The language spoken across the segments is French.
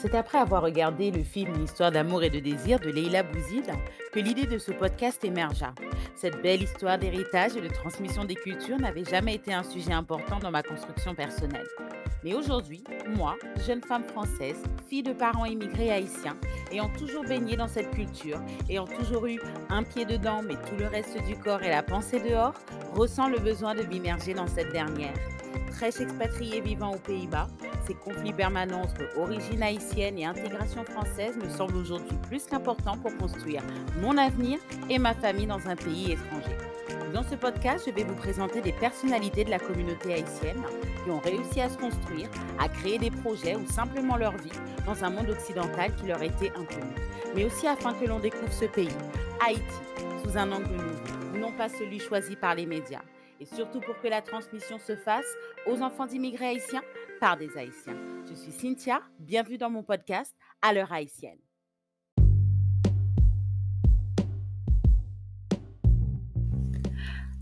C'est après avoir regardé le film Une histoire d'amour et de désir de Leila Bouzid que l'idée de ce podcast émergea. Cette belle histoire d'héritage et de transmission des cultures n'avait jamais été un sujet important dans ma construction personnelle. Mais aujourd'hui, moi, jeune femme française, fille de parents immigrés haïtiens, ayant toujours baigné dans cette culture, ayant toujours eu un pied dedans mais tout le reste du corps et la pensée dehors, ressens le besoin de m'immerger dans cette dernière. Fraîche expatriée vivant aux Pays-Bas, ces conflits permanents entre origine haïtienne et intégration française me semblent aujourd'hui plus qu'importants pour construire mon avenir et ma famille dans un pays étranger. Dans ce podcast, je vais vous présenter des personnalités de la communauté haïtienne qui ont réussi à se construire, à créer des projets ou simplement leur vie dans un monde occidental qui leur était inconnu. Mais aussi afin que l'on découvre ce pays, Haïti, sous un angle nouveau, non pas celui choisi par les médias. Et surtout pour que la transmission se fasse aux enfants d'immigrés haïtiens par des haïtiens. Je suis Cynthia, bienvenue dans mon podcast À l'heure haïtienne.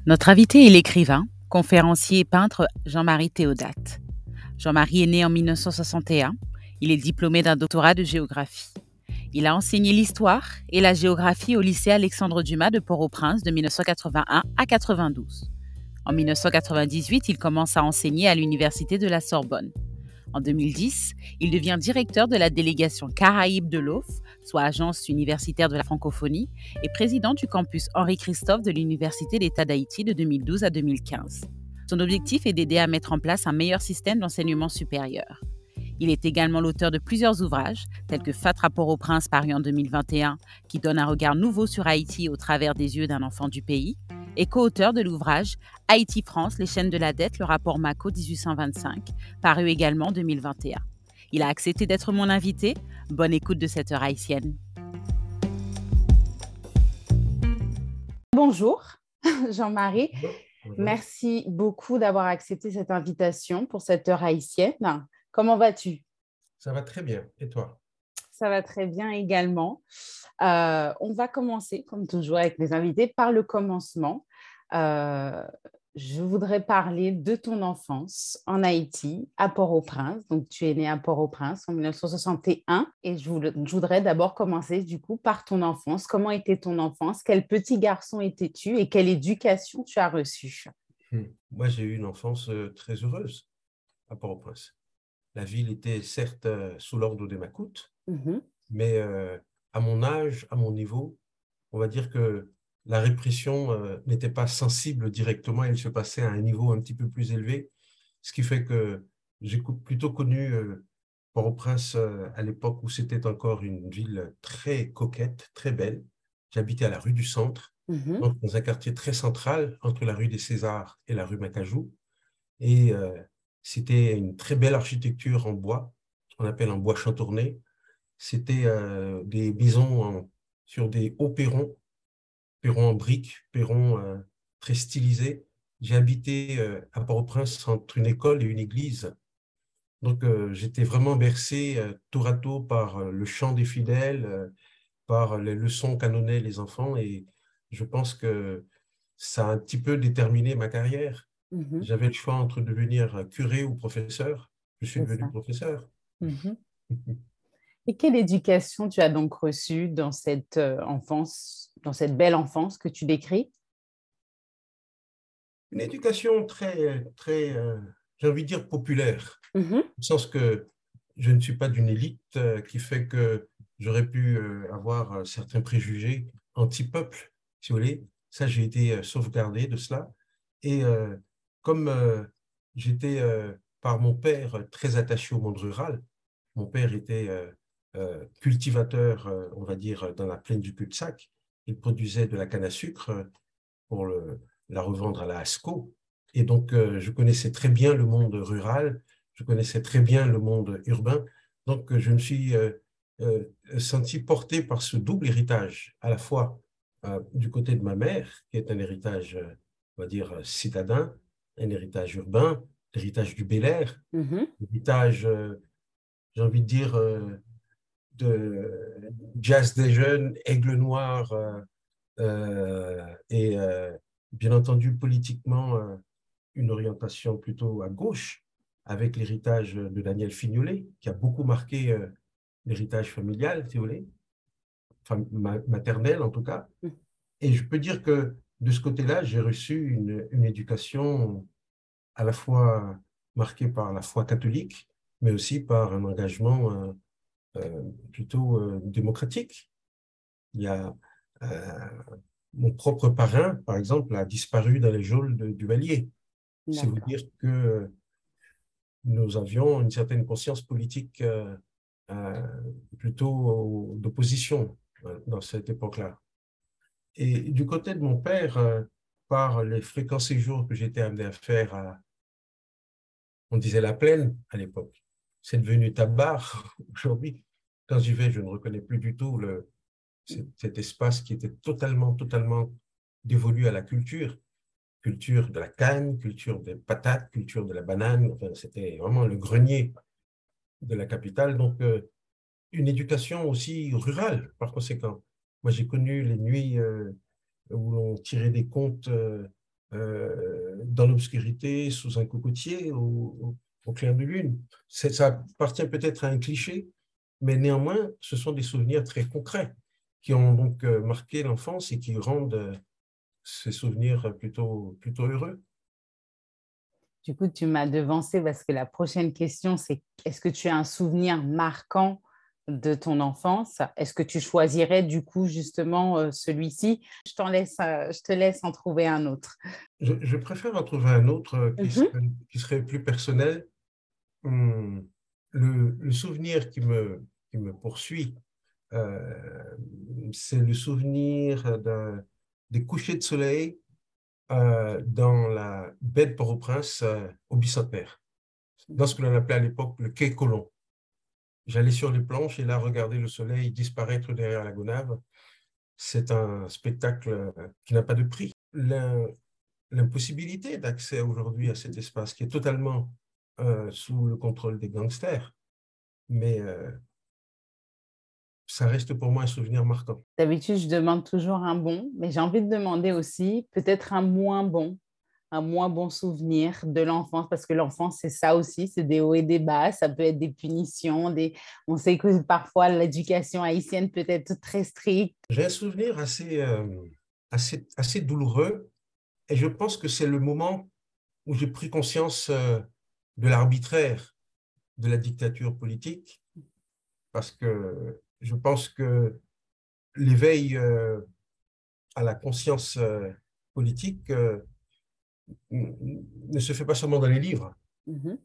Notre invité est l'écrivain, conférencier et peintre Jean-Marie Théodate. Jean-Marie est né en 1961. Il est diplômé d'un doctorat de géographie. Il a enseigné l'histoire et la géographie au lycée Alexandre Dumas de Port-au-Prince de 1981 à 92. En 1998, il commence à enseigner à l'université de la Sorbonne. En 2010, il devient directeur de la délégation Caraïbes de l'OF, soit agence universitaire de la francophonie, et président du campus Henri-Christophe de l'Université d'État d'Haïti de 2012 à 2015. Son objectif est d'aider à mettre en place un meilleur système d'enseignement supérieur. Il est également l'auteur de plusieurs ouvrages, tels que Fat Rapport au Prince paru en 2021, qui donne un regard nouveau sur Haïti au travers des yeux d'un enfant du pays, et co-auteur de l'ouvrage Haïti-France, les chaînes de la dette, le rapport Mako 1825, paru également en 2021. Il a accepté d'être mon invité. Bonne écoute de cette heure haïtienne. Bonjour, Jean-Marie. Merci beaucoup d'avoir accepté cette invitation pour cette heure haïtienne. Comment vas-tu? Ça va très bien. Et toi? Ça va très bien également. Euh, on va commencer, comme toujours avec les invités, par le commencement. Euh, je voudrais parler de ton enfance en Haïti, à Port-au-Prince. Donc, tu es né à Port-au-Prince en 1961. Et je, voudrais d'abord commencer, du coup, par ton enfance. Comment était ton enfance? Quel petit garçon étais-tu? Et quelle éducation tu as reçue? Hmm. Moi, j'ai eu une enfance euh, très heureuse à Port-au-Prince. La ville était certes euh, sous l'ordre des Macoutes, mmh mais euh, à mon âge, à mon niveau, on va dire que la répression euh, n'était pas sensible directement, elle se passait à un niveau un petit peu plus élevé, ce qui fait que j'ai plutôt connu euh, Port-au-Prince euh, à l'époque où c'était encore une ville très coquette, très belle. J'habitais à la rue du Centre, mmh donc dans un quartier très central entre la rue des Césars et la rue Macajou. Et c'était une très belle architecture en bois, qu'on appelle en bois chantourné. C'était des bisons sur des hauts perrons perron en briques, perron euh, très stylisé. J'ai habité euh, à Port-au-Prince entre une école et une église. Donc, euh, j'étais vraiment bercé tour à tour par le chant des fidèles, par les leçons canonnées les enfants. Et je pense que ça a un petit peu déterminé ma carrière. Mmh J'avais le choix entre devenir curé ou professeur. Je suis devenu professeur. Mmh et quelle éducation tu as donc reçue dans cette enfance? Dans cette belle enfance que tu décris? Une éducation très, très euh, j'ai envie de dire, populaire, mmh au sens que je ne suis pas d'une élite euh, qui fait que j'aurais pu euh, avoir certains préjugés anti-peuple, si vous voulez. Ça, j'ai été sauvegardé de cela. Et comme j'étais par mon père très attaché au monde rural, mon père était cultivateur, on va dire, dans la plaine du cul-de-sac, il produisait de la canne à sucre pour le, la revendre à la ASCO. Et donc, euh, je connaissais très bien le monde rural, je connaissais très bien le monde urbain. Donc, je me suis euh, euh, senti porté par ce double héritage, à la fois du côté de ma mère, qui est un héritage, on va dire, citadin, un héritage urbain, l'héritage du Bel Air, mmh l'héritage, j'ai envie de dire, de jazz des jeunes, aigle noir, euh, euh, et euh, bien entendu politiquement une orientation plutôt à gauche, avec l'héritage de Daniel Fignolet, qui a beaucoup marqué l'héritage familial, si vous voulez, enfin, maternel en tout cas. Mmh. Et je peux dire que de ce côté-là, j'ai reçu une, une, éducation à la fois marquée par la foi catholique, mais aussi par un engagement plutôt euh, démocratique. Il y a mon propre parrain, par exemple, a disparu dans les geôles de Duvalier. C'est vous dire que nous avions une certaine conscience politique plutôt d'opposition dans cette époque-là. Et du côté de mon père, euh, par les fréquents séjours que j'étais amené à faire à, on disait la plaine à l'époque, c'est devenu tabar aujourd'hui. Quand j'y vais, je ne reconnais plus du tout le, cet espace qui était totalement, totalement dévolu à la culture. Culture de la canne, culture des patates, culture de la banane. Enfin, c'était vraiment le grenier de la capitale. Donc, euh, une éducation aussi rurale, par conséquent. Moi, j'ai connu les nuits euh, où l'on tirait des comptes euh, dans l'obscurité, sous un cocotier, au, clair de lune. Ça appartient peut-être à un cliché, mais néanmoins, ce sont des souvenirs très concrets qui ont donc marqué l'enfance et qui rendent ces souvenirs plutôt, plutôt heureux. Du coup, tu m'as devancé parce que la prochaine question, c'est est-ce que tu as un souvenir marquant de ton enfance? Est-ce que tu choisirais du coup justement euh, celui-ci? Je, t'en laisse, euh, je te laisse en trouver un autre. Je, préfère en trouver un autre euh, mhm. qui, serait, plus personnel. Hum, le, souvenir qui me, qui me poursuit, c'est le souvenir des couchers de soleil dans la baie de Port-au-Prince au bicentenaire, dans ce que l'on appelait à l'époque le quai Colomb. J'allais sur les planches et là, regarder le soleil disparaître derrière la gonave, c'est un spectacle euh, qui n'a pas de prix. L'impossibilité d'accès aujourd'hui à cet espace qui est totalement euh, sous le contrôle des gangsters, mais euh, ça reste pour moi un souvenir marquant. D'habitude, je demande toujours un bon, mais j'ai envie de demander aussi peut-être un moins bon un moins bon souvenir de l'enfance, parce que l'enfance, c'est ça aussi, c'est des hauts et des bas, ça peut être des punitions, des... on sait que parfois l'éducation haïtienne peut être très stricte. J'ai un souvenir assez, euh, assez, assez douloureux, et je pense que c'est le moment où j'ai pris conscience euh, de l'arbitraire de la dictature politique, parce que je pense que l'éveil euh, à la conscience politique ne se fait pas seulement dans les livres. Mm-hmm.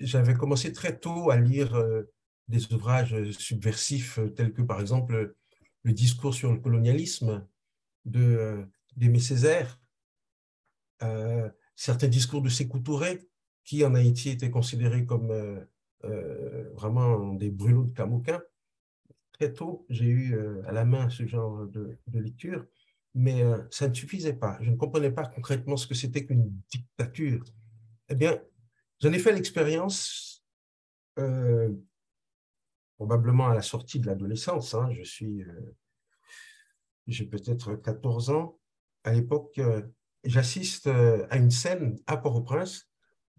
J'avais commencé très tôt à lire euh, des ouvrages subversifs euh, tels que, par exemple, le discours sur le colonialisme de euh, d'Aimé Césaire, certains discours de Sékou Touré, qui en Haïti étaient considérés comme vraiment des brûlots de Camouquin. Très tôt, j'ai eu à la main ce genre de, lecture mais euh, ça ne suffisait pas. Je ne comprenais pas concrètement ce que c'était qu'une dictature. Eh bien, j'en ai fait l'expérience euh, probablement à la sortie de l'adolescence. Hein. Je suis, euh, j'ai peut-être 14 ans. À l'époque, j'assiste à une scène à Port-au-Prince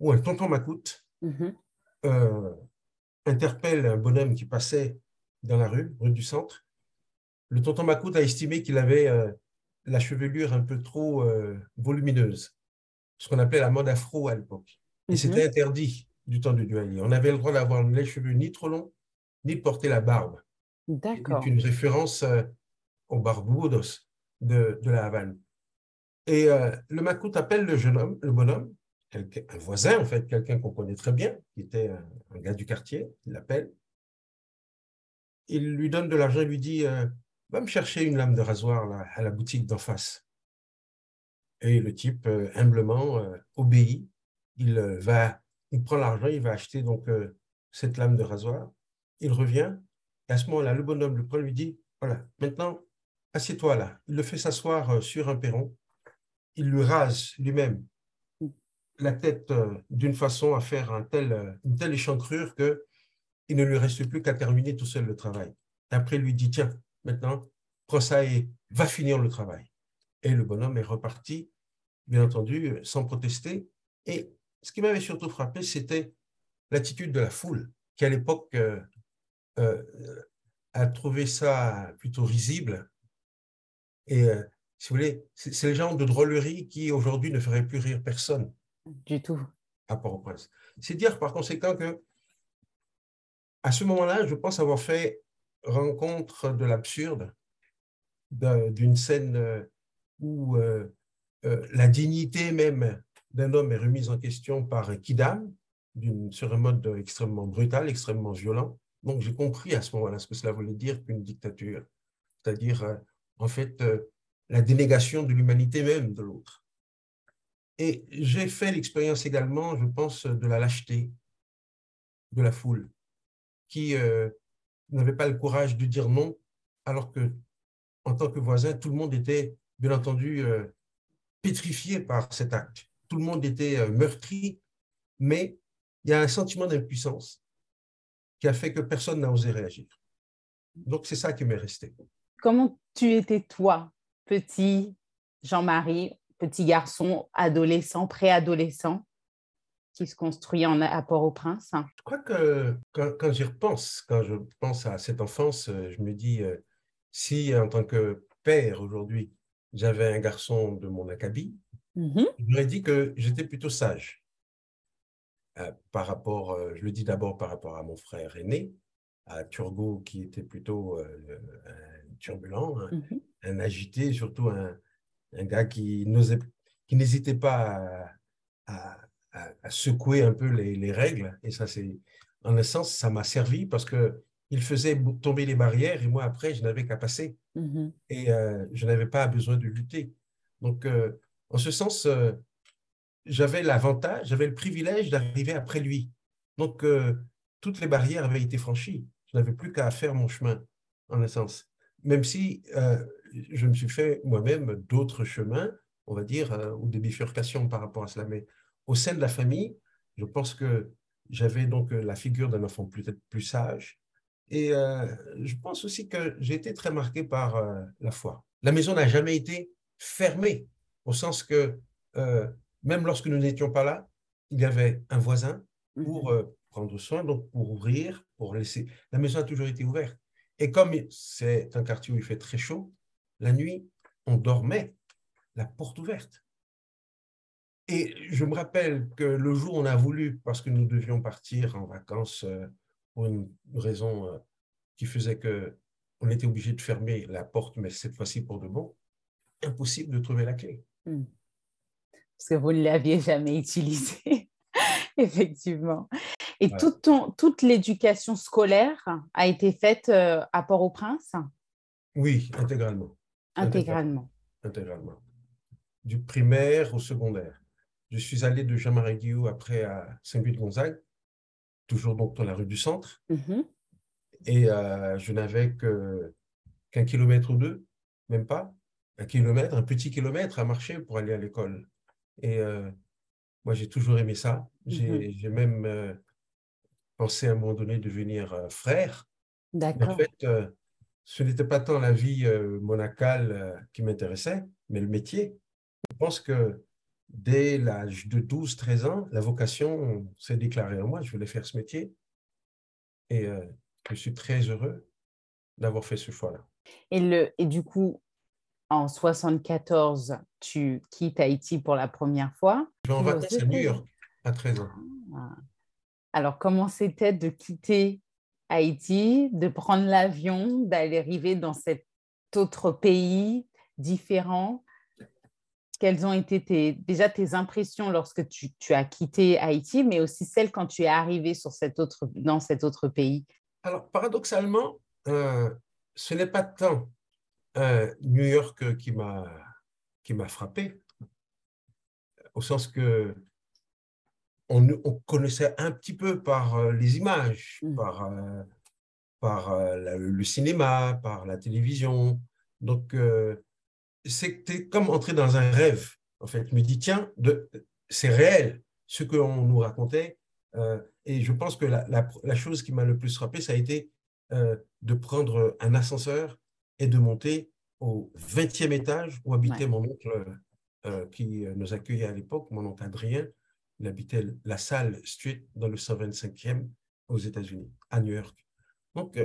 où un tonton Macoute mm-hmm. interpelle un bonhomme qui passait dans la rue, rue du Centre. Le tonton Macoute a estimé qu'il avait la chevelure un peu trop euh, volumineuse, ce qu'on appelait la mode afro à l'époque. Et mhm. c'était interdit du temps du Duvalier. On avait le droit d'avoir les cheveux ni trop longs, ni de porter la barbe. D'accord. C'est une référence euh, aux barboudos de, de, la Havane. Et euh, le Macoute appelle le jeune homme, le bonhomme, un voisin en fait, quelqu'un qu'on connaît très bien, qui était un, gars du quartier, il l'appelle. Il lui donne de l'argent, il lui dit va me chercher une lame de rasoir là, à la boutique d'en face. Et le type, euh, humblement, euh, obéit. Il, euh, va, il prend l'argent, il va acheter donc cette lame de rasoir. Il revient. Et à ce moment-là, le bonhomme le prend, lui dit, voilà, maintenant, assieds-toi là. Il le fait s'asseoir sur un perron. Il lui rase lui-même la tête d'une façon à faire un tel, une telle échancrure que il ne lui reste plus qu'à terminer tout seul le travail. Après, lui dit, tiens, maintenant, prends ça et va finir le travail. Et le bonhomme est reparti, bien entendu, sans protester. Et ce qui m'avait surtout frappé, c'était l'attitude de la foule, qui à l'époque, euh, a trouvé ça plutôt risible. Et si vous voulez, c'est le genre de drôlerie qui aujourd'hui ne ferait plus rire personne. Du tout. À Port-au-Prince. C'est dire par conséquent que, à ce moment-là, je pense avoir fait rencontre de l'absurde, d'une scène où la dignité même d'un homme est remise en question par Kidam, sur un mode extrêmement brutal, extrêmement violent. Donc j'ai compris à ce moment-là ce que cela voulait dire qu'une dictature, c'est-à-dire euh, en fait euh, la dénégation de l'humanité même de l'autre. Et j'ai fait l'expérience également, je pense, de la lâcheté de la foule, qui euh, n'avait pas le courage de dire non, alors que en tant que voisin, tout le monde était, bien entendu, pétrifié par cet acte tout le monde était euh, meurtri, mais il y a un sentiment d'impuissance qui a fait que personne n'a osé réagir. Donc, c'est ça qui m'est resté. Comment tu étais toi, petit Jean-Marie, petit garçon, adolescent, préadolescent, qui se construit en, à Port-au-Prince Je crois que quand, j'y repense, quand je pense à cette enfance, euh, je me dis, euh, si en tant que père aujourd'hui, j'avais un garçon de mon acabit, je lui ai dit que j'étais plutôt sage. Euh, par rapport, euh, je le dis d'abord par rapport à mon frère aîné, à Turgot, qui était plutôt un turbulent, un, mmh agité, surtout un, un gars qui n'hésitait pas à, secouer un peu les, les règles. Et ça, c'est, en un sens, ça m'a servi parce que il faisait tomber les barrières et moi, après, je n'avais qu'à passer. Mmh et je n'avais pas besoin de lutter. Donc, en ce sens, euh, j'avais l'avantage, j'avais le privilège d'arriver après lui. Donc, euh, toutes les barrières avaient été franchies. Je n'avais plus qu'à faire mon chemin, en un sens. Même si euh, je me suis fait moi-même d'autres chemins, on va dire, ou des bifurcations par rapport à cela. Mais au sein de la famille, je pense que j'avais donc la figure d'un enfant peut-être plus sage. Et je pense aussi que j'ai été très marqué par la foi. La maison n'a jamais été fermée au sens que euh, même lorsque nous n'étions pas là, il y avait un voisin pour euh, prendre soin, donc pour ouvrir, pour laisser. La maison a toujours été ouverte. Et comme c'est un quartier où il fait très chaud, la nuit, on dormait la porte ouverte. Et je me rappelle que le jour où on a voulu, parce que nous devions partir en vacances euh, pour une raison qui faisait que on était obligé de fermer la porte, mais cette fois-ci pour de bon, impossible de trouver la clé. Hmm. Parce que vous ne l'aviez jamais utilisé, effectivement. Et toute, ton, toute l'éducation scolaire a été faite euh, à Port-au-Prince? Oui, intégralement. Intégralement. Intégralement. Du primaire au secondaire. Je suis allé de Jean-Marie après à Saint-Louis-de-Gonzague, toujours donc dans la rue du Centre. Mm-hmm. Et euh, je n'avais qu'un kilomètre ou deux, même pas un kilomètre, un petit kilomètre à marcher pour aller à l'école. Et euh, moi, j'ai toujours aimé ça. J'ai mhm. même euh, pensé à un moment donné devenir euh, frère. D'accord. En fait, ce n'était pas tant la vie monacale qui m'intéressait, mais le métier. Je pense que dès l'âge de 12-13 ans, la vocation s'est déclarée en moi. Je voulais faire ce métier. Et je suis très heureux d'avoir fait ce choix-là. Et, le, et du coup, en 74, tu quittes Haïti pour la première fois. Je vais en vacances à New York à 13 ans. Ah. Alors, comment c'était de quitter Haïti, de prendre l'avion, d'aller arriver dans cet autre pays différent? Quelles ont été déjà tes impressions lorsque tu, as quitté Haïti, mais aussi celles quand tu es arrivé sur autre, dans cet autre pays? Alors, paradoxalement, euh, ce n'est pas tant New York qui m'a frappé, au sens que on, on, connaissait un petit peu par euh, les images, mmh. par, euh, par euh, le cinéma, par la télévision. Donc, c'était comme entrer dans un rêve. En fait, je me dis, tiens, c'est réel ce qu'on nous racontait. et je pense que la, la, la chose qui m'a le plus frappé, ça a été de prendre un ascenseur et de monter au 20e étage où habitait mon oncle qui nous accueillait à l'époque, mon oncle Adrien. Il habitait la salle Street dans le 125e aux États-Unis, à New York. Donc,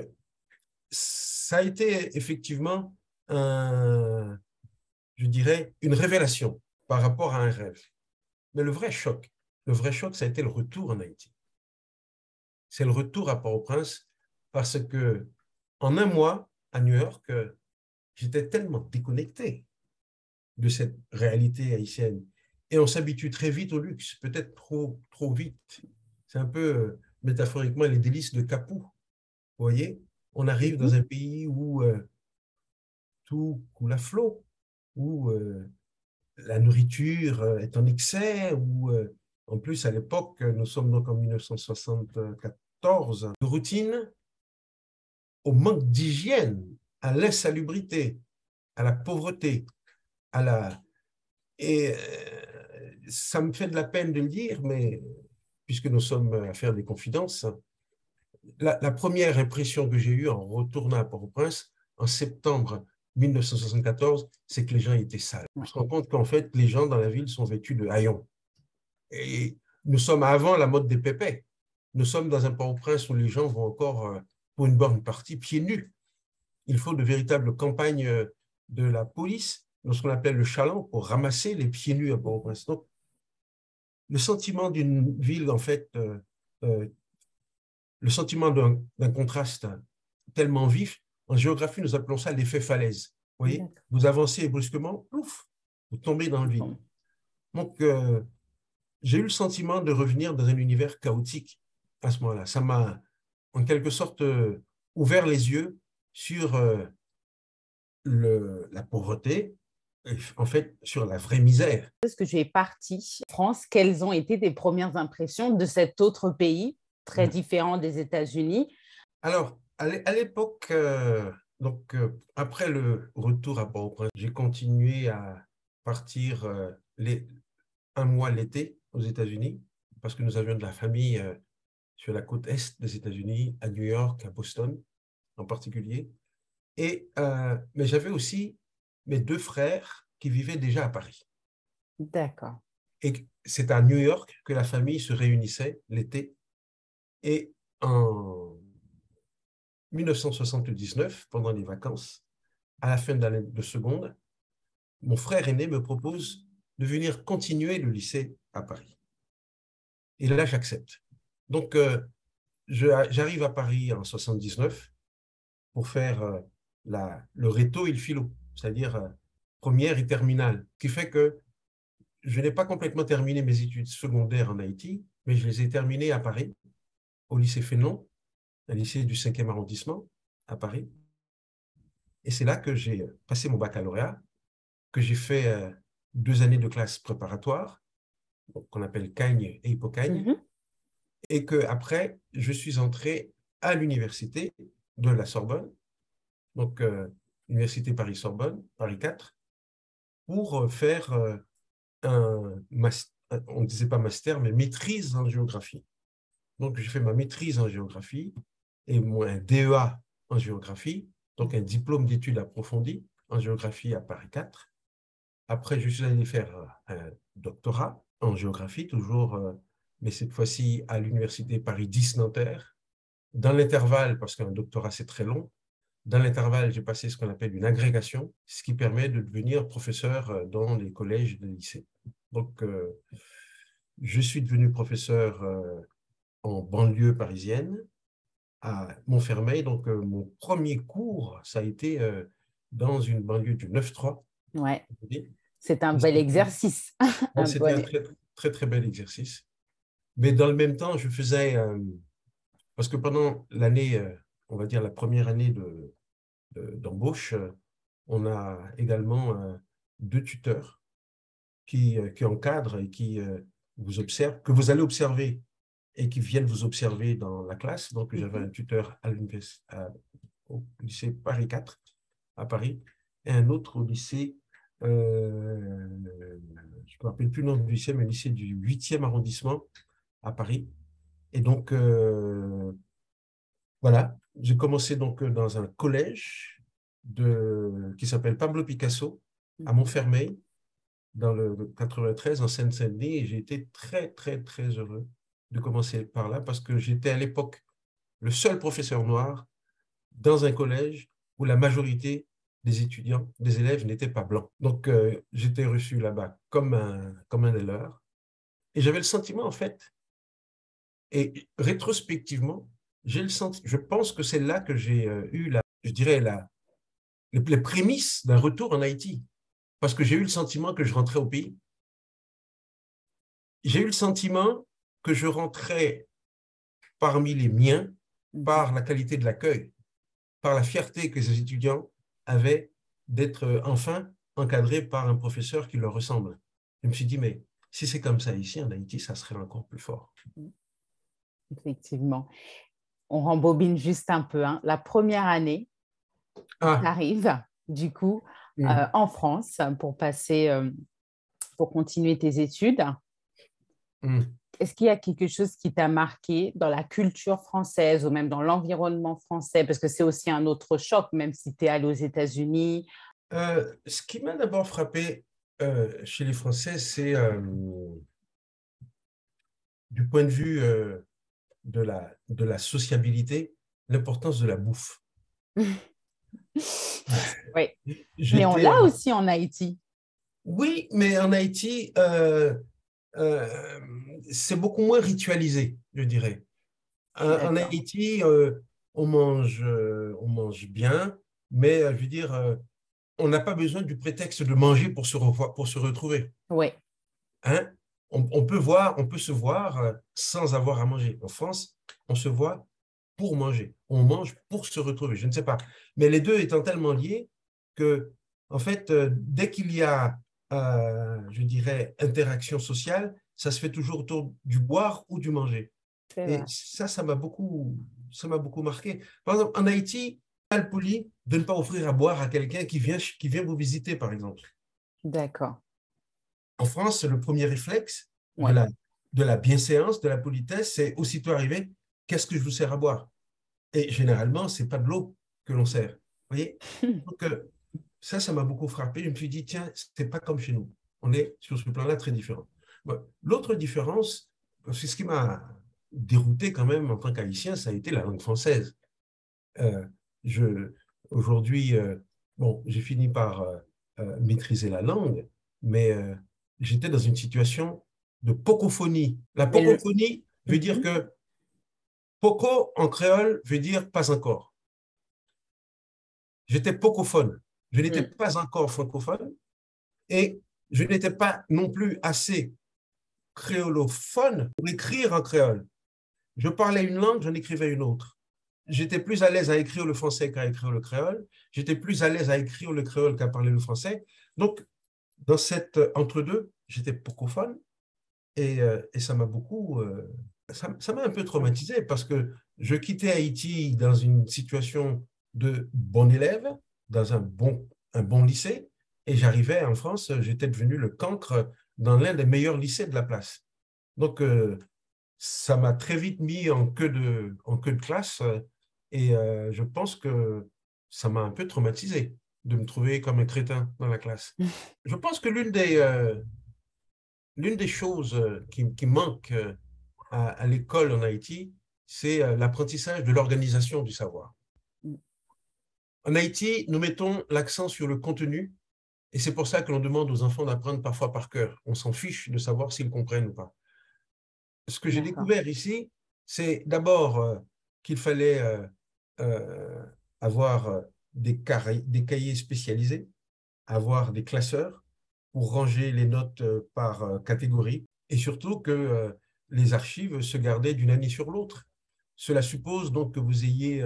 ça a été effectivement, je dirais, une révélation par rapport à un rêve. Mais le vrai choc, le vrai choc, ça a été le retour en Haïti. C'est le retour à Port-au-Prince parce que en un mois, à New York, j'étais tellement déconnecté de cette réalité haïtienne. Et on s'habitue très vite au luxe, peut-être trop, trop vite. C'est un peu métaphoriquement les délices de Capou. Vous voyez, on arrive dans un pays où euh, tout coule à flot, où euh, la nourriture euh, est en excès, où en plus à l'époque, nous sommes donc en 1974, de routine au manque d'hygiène, à l'insalubrité, à la pauvreté, à la... Et ça me fait de la peine de le dire, mais puisque nous sommes à faire des confidences, la, première impression que j'ai eue en retournant à Port-au-Prince en septembre 1974, c'est que les gens étaient sales. On se rend compte qu'en fait, les gens dans la ville sont vêtus de haillons. Et nous sommes avant la mode des pépés. Nous sommes dans un Port-au-Prince où les gens vont encore, euh, pour une bonne partie, pieds nus. Il faut de véritables campagnes euh, de la police, dans ce qu'on appelle le chaland, pour ramasser les pieds nus à Port-au-Prince. Donc, le sentiment d'une ville, en fait, euh, le sentiment d'un contraste tellement vif, en géographie, nous appelons ça l'effet falaise. Vous voyez, vous avancez brusquement, ouf, vous tombez dans le vide. Donc, euh, j'ai eu le sentiment de revenir dans un univers chaotique à ce moment-là. Ça m'a, en quelque sorte, euh, ouvert les yeux sur euh, le, la pauvreté, en fait, sur la vraie misère. Est-ce que tu es parti France Quelles ont été tes premières impressions de cet autre pays très différent des États-Unis? Alors, à l'époque, euh, donc euh, après le retour à Port-au-Prince, j'ai continué à partir euh, les, un mois l'été aux États-Unis parce que nous avions de la famille sur la côte est des États-Unis, à New York, à Boston en particulier. Et, mais j'avais aussi mes deux frères qui vivaient déjà à Paris. D'accord. Et c'est à New York que la famille se réunissait l'été et en 1979, pendant les vacances, à la fin de l'année de seconde, mon frère aîné me propose de venir continuer le lycée à Paris. Et là, j'accepte. Donc, euh, j'arrive à Paris en 79 pour faire euh, la, le réto et le philo, c'est-à-dire euh, première et terminale, ce qui fait que je n'ai pas complètement terminé mes études secondaires en Haïti, mais je les ai terminées à Paris au lycée Fénon, un lycée du 5e arrondissement à Paris. Et c'est là que j'ai passé mon baccalauréat, que j'ai fait euh, deux années de classe préparatoire, qu'on appelle Cagne et Hippocagne, mm-hmm. et que après je suis entré à l'université de la Sorbonne, donc euh, Université Paris-Sorbonne, Paris 4, pour euh, faire un master, on ne disait pas master, mais maîtrise en géographie. Donc, j'ai fait ma maîtrise en géographie et un DEA en géographie, donc un diplôme d'études approfondies en géographie à Paris 4. Après, je suis allé faire euh, un doctorat en géographie, toujours, euh, mais cette fois-ci à l'université Paris 10 Nanterre. Dans l'intervalle, parce qu'un doctorat c'est très long, dans l'intervalle, j'ai passé ce qu'on appelle une agrégation, ce qui permet de devenir professeur euh, dans les collèges et les lycées. Donc, je suis devenu professeur en banlieue parisienne, à Montfermeil. Donc, euh, mon premier cours, ça a été euh, dans une banlieue du 9-3. Ouais. C'est un bel exercice. C'était un très, très, très bel exercice. Mais dans le même temps, je faisais. Euh, parce que pendant l'année, on va dire la première année d'embauche, de, on a également deux tuteurs qui, qui encadrent et qui vous observent, que vous allez observer et qui viennent vous observer dans la classe. Donc, j'avais un tuteur à au lycée Paris 4 à Paris et un autre au lycée, euh, je ne me rappelle plus le nom du lycée, mais le lycée du 8e arrondissement à Paris. Et donc, euh, voilà, j'ai commencé donc dans un collège de, qui s'appelle Pablo Picasso à Montfermeil, dans le 93 en Seine-Saint-Denis, et j'ai été très, très, très heureux de commencer par là parce que j'étais à l'époque le seul professeur noir dans un collège où la majorité des étudiants, des élèves n'étaient pas blancs. Donc, euh, j'étais reçu là-bas comme un, comme un des leurs. Et j'avais le sentiment, en fait, et rétrospectivement, j'ai le senti, je pense que c'est là que j'ai euh, eu, la, je dirais, la, les, prémices d'un retour en Haïti. Parce que j'ai eu le sentiment que je rentrais au pays. J'ai eu le sentiment que je rentrais parmi les miens mmh. par la qualité de l'accueil, par la fierté que ces étudiants avaient d'être euh, enfin encadrés par un professeur qui leur ressemble. Je me suis dit, mais si c'est comme ça ici, en Haïti, ça serait encore plus fort. Effectivement. On rembobine juste un peu. Hein. La première année, ah. arrive du coup mmh. euh, en France pour passer, euh, pour continuer tes études. Mmh est-ce qu'il y a quelque chose qui t'a marqué dans la culture française ou même dans l'environnement français? Parce que c'est aussi un autre choc, même si tu es allé aux États-Unis. Euh, ce qui m'a d'abord frappé chez les Français, c'est du point de vue de, la, de la sociabilité, l'importance de la bouffe. oui. Mais on l'a aussi en Haïti. Oui, mais en Haïti, euh, c'est beaucoup moins ritualisé, je dirais. En, Haïti, euh, on, mange, euh, on mange bien, mais je veux dire, on n'a pas besoin du prétexte de manger pour se, revoir, pour se retrouver. Oui. Hein? On, peut voir, on peut se voir sans avoir à manger. En France, on se voit pour manger. On mange pour se retrouver. Je ne sais pas. Mais les deux étant tellement liés que, en fait, dès qu'il y a euh, je dirais, interaction sociale, ça se fait toujours autour du boire ou du manger. Et ça, ça m'a beaucoup, ça m'a beaucoup marqué. Par exemple, en Haïti, mal poli de ne pas offrir à boire à quelqu'un qui vient, qui vient vous visiter, par exemple. D'accord. En France, le premier réflexe de, la, de la bienséance, de la politesse, c'est aussitôt arrivé, qu'est-ce que je vous sers à boire? Et généralement, c'est pas de l'eau que l'on sert. Vous voyez? Donc, euh, ça, ça m'a beaucoup frappé. Je me suis dit, tiens, c'est pas comme chez nous. On est sur ce plan-là très différent. L'autre différence, c'est ce qui m'a dérouté quand même en tant qu'haïtien, ça a été la langue française. Euh, Aujourd'hui, euh, bon, j'ai fini par euh, maîtriser la langue, mais j'étais dans une situation de pocophonie. La pocophonie veut dire mhm. que poco en créole veut dire pas encore. J'étais pocophone. Je n'étais mm. pas encore francophone et je n'étais pas non plus assez créolophone pour écrire en créole. Je parlais une langue, j'en écrivais une autre. J'étais plus à l'aise à écrire le français qu'à écrire le créole. J'étais plus à l'aise à écrire le créole qu'à parler le français. Donc, dans cet entre-deux, j'étais pocophone et, euh, et ça m'a beaucoup, euh, ça m'a un peu traumatisé parce que je quittais Haïti dans une situation de bon élève, dans un bon, un bon lycée et j'arrivais en France, j'étais devenu le cancre dans l'un des meilleurs lycées de la place. Donc, euh, ça m'a très vite mis en queue de, en queue de classe et euh, je pense que ça m'a un peu traumatisé de me trouver comme un crétin dans la classe. Je pense que l'une des, euh, l'une des choses qui, qui manque à, à l'école en Haïti, c'est l'apprentissage de l'organisation du savoir. En Haïti, nous mettons l'accent sur le contenu et c'est pour ça que l'on demande aux enfants d'apprendre parfois par cœur. On s'en fiche de savoir s'ils comprennent ou pas. Ce que j'ai découvert ici, c'est d'abord euh, qu'il fallait euh, euh, avoir des, des, cahiers spécialisés, avoir des classeurs pour ranger les notes par catégorie et surtout que les archives se gardaient d'une année sur l'autre. Cela suppose donc que vous ayez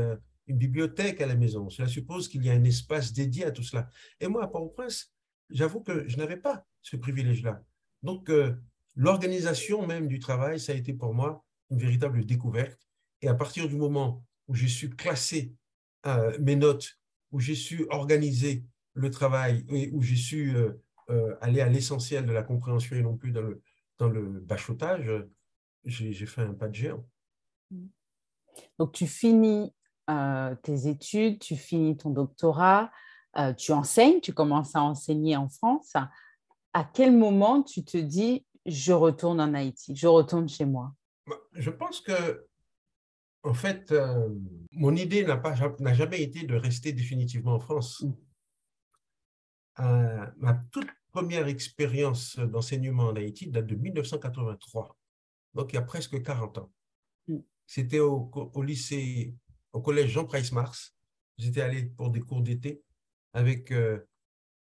une bibliothèque à la maison. Cela suppose qu'il y a un espace dédié à tout cela. Et moi, à Port-au-Prince, j'avoue que je n'avais pas ce privilège-là. Donc, euh, l'organisation même du travail, ça a été pour moi une véritable découverte. Et à partir du moment où j'ai su classer euh, mes notes, où j'ai su organiser le travail et où j'ai su euh, aller à l'essentiel de la compréhension et non plus dans le, dans le bachotage, j'ai fait un pas de géant. Donc, tu finis euh, tes études, tu finis ton doctorat, euh, tu enseignes, tu commences à enseigner en France. À quel moment tu te dis, je retourne en Haïti, je retourne chez moi? Bah, Je pense que En fait, euh, mon idée n'a jamais été de rester définitivement en France. Mm. Euh, ma toute première expérience d'enseignement en Haïti date de 1983, donc il y a presque 40 ans. Mm. C'était au, lycée, au collège Jean Price Mars. J'étais allé pour des cours d'été avec euh,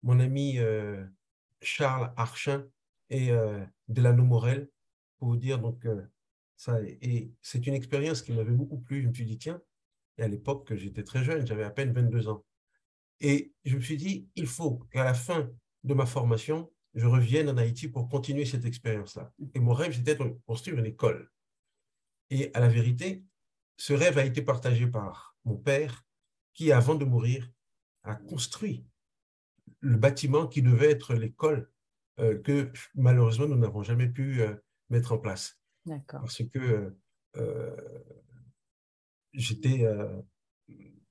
mon ami Charles Archin et Delano Morel pour vous dire donc et c'est une expérience qui m'avait beaucoup plu. Je me suis dit, tiens, à l'époque, j'étais très jeune, j'avais à peine 22 ans. Et je me suis dit, il faut qu'à la fin de ma formation, je revienne en Haïti pour continuer cette expérience-là. Et mon rêve, c'était de construire une école. Et à la vérité, ce rêve a été partagé par mon père, qui, avant de mourir, a construit le bâtiment qui devait être l'école euh, que malheureusement nous n'avons jamais pu euh, mettre en place. Parce que euh, j'étais, euh,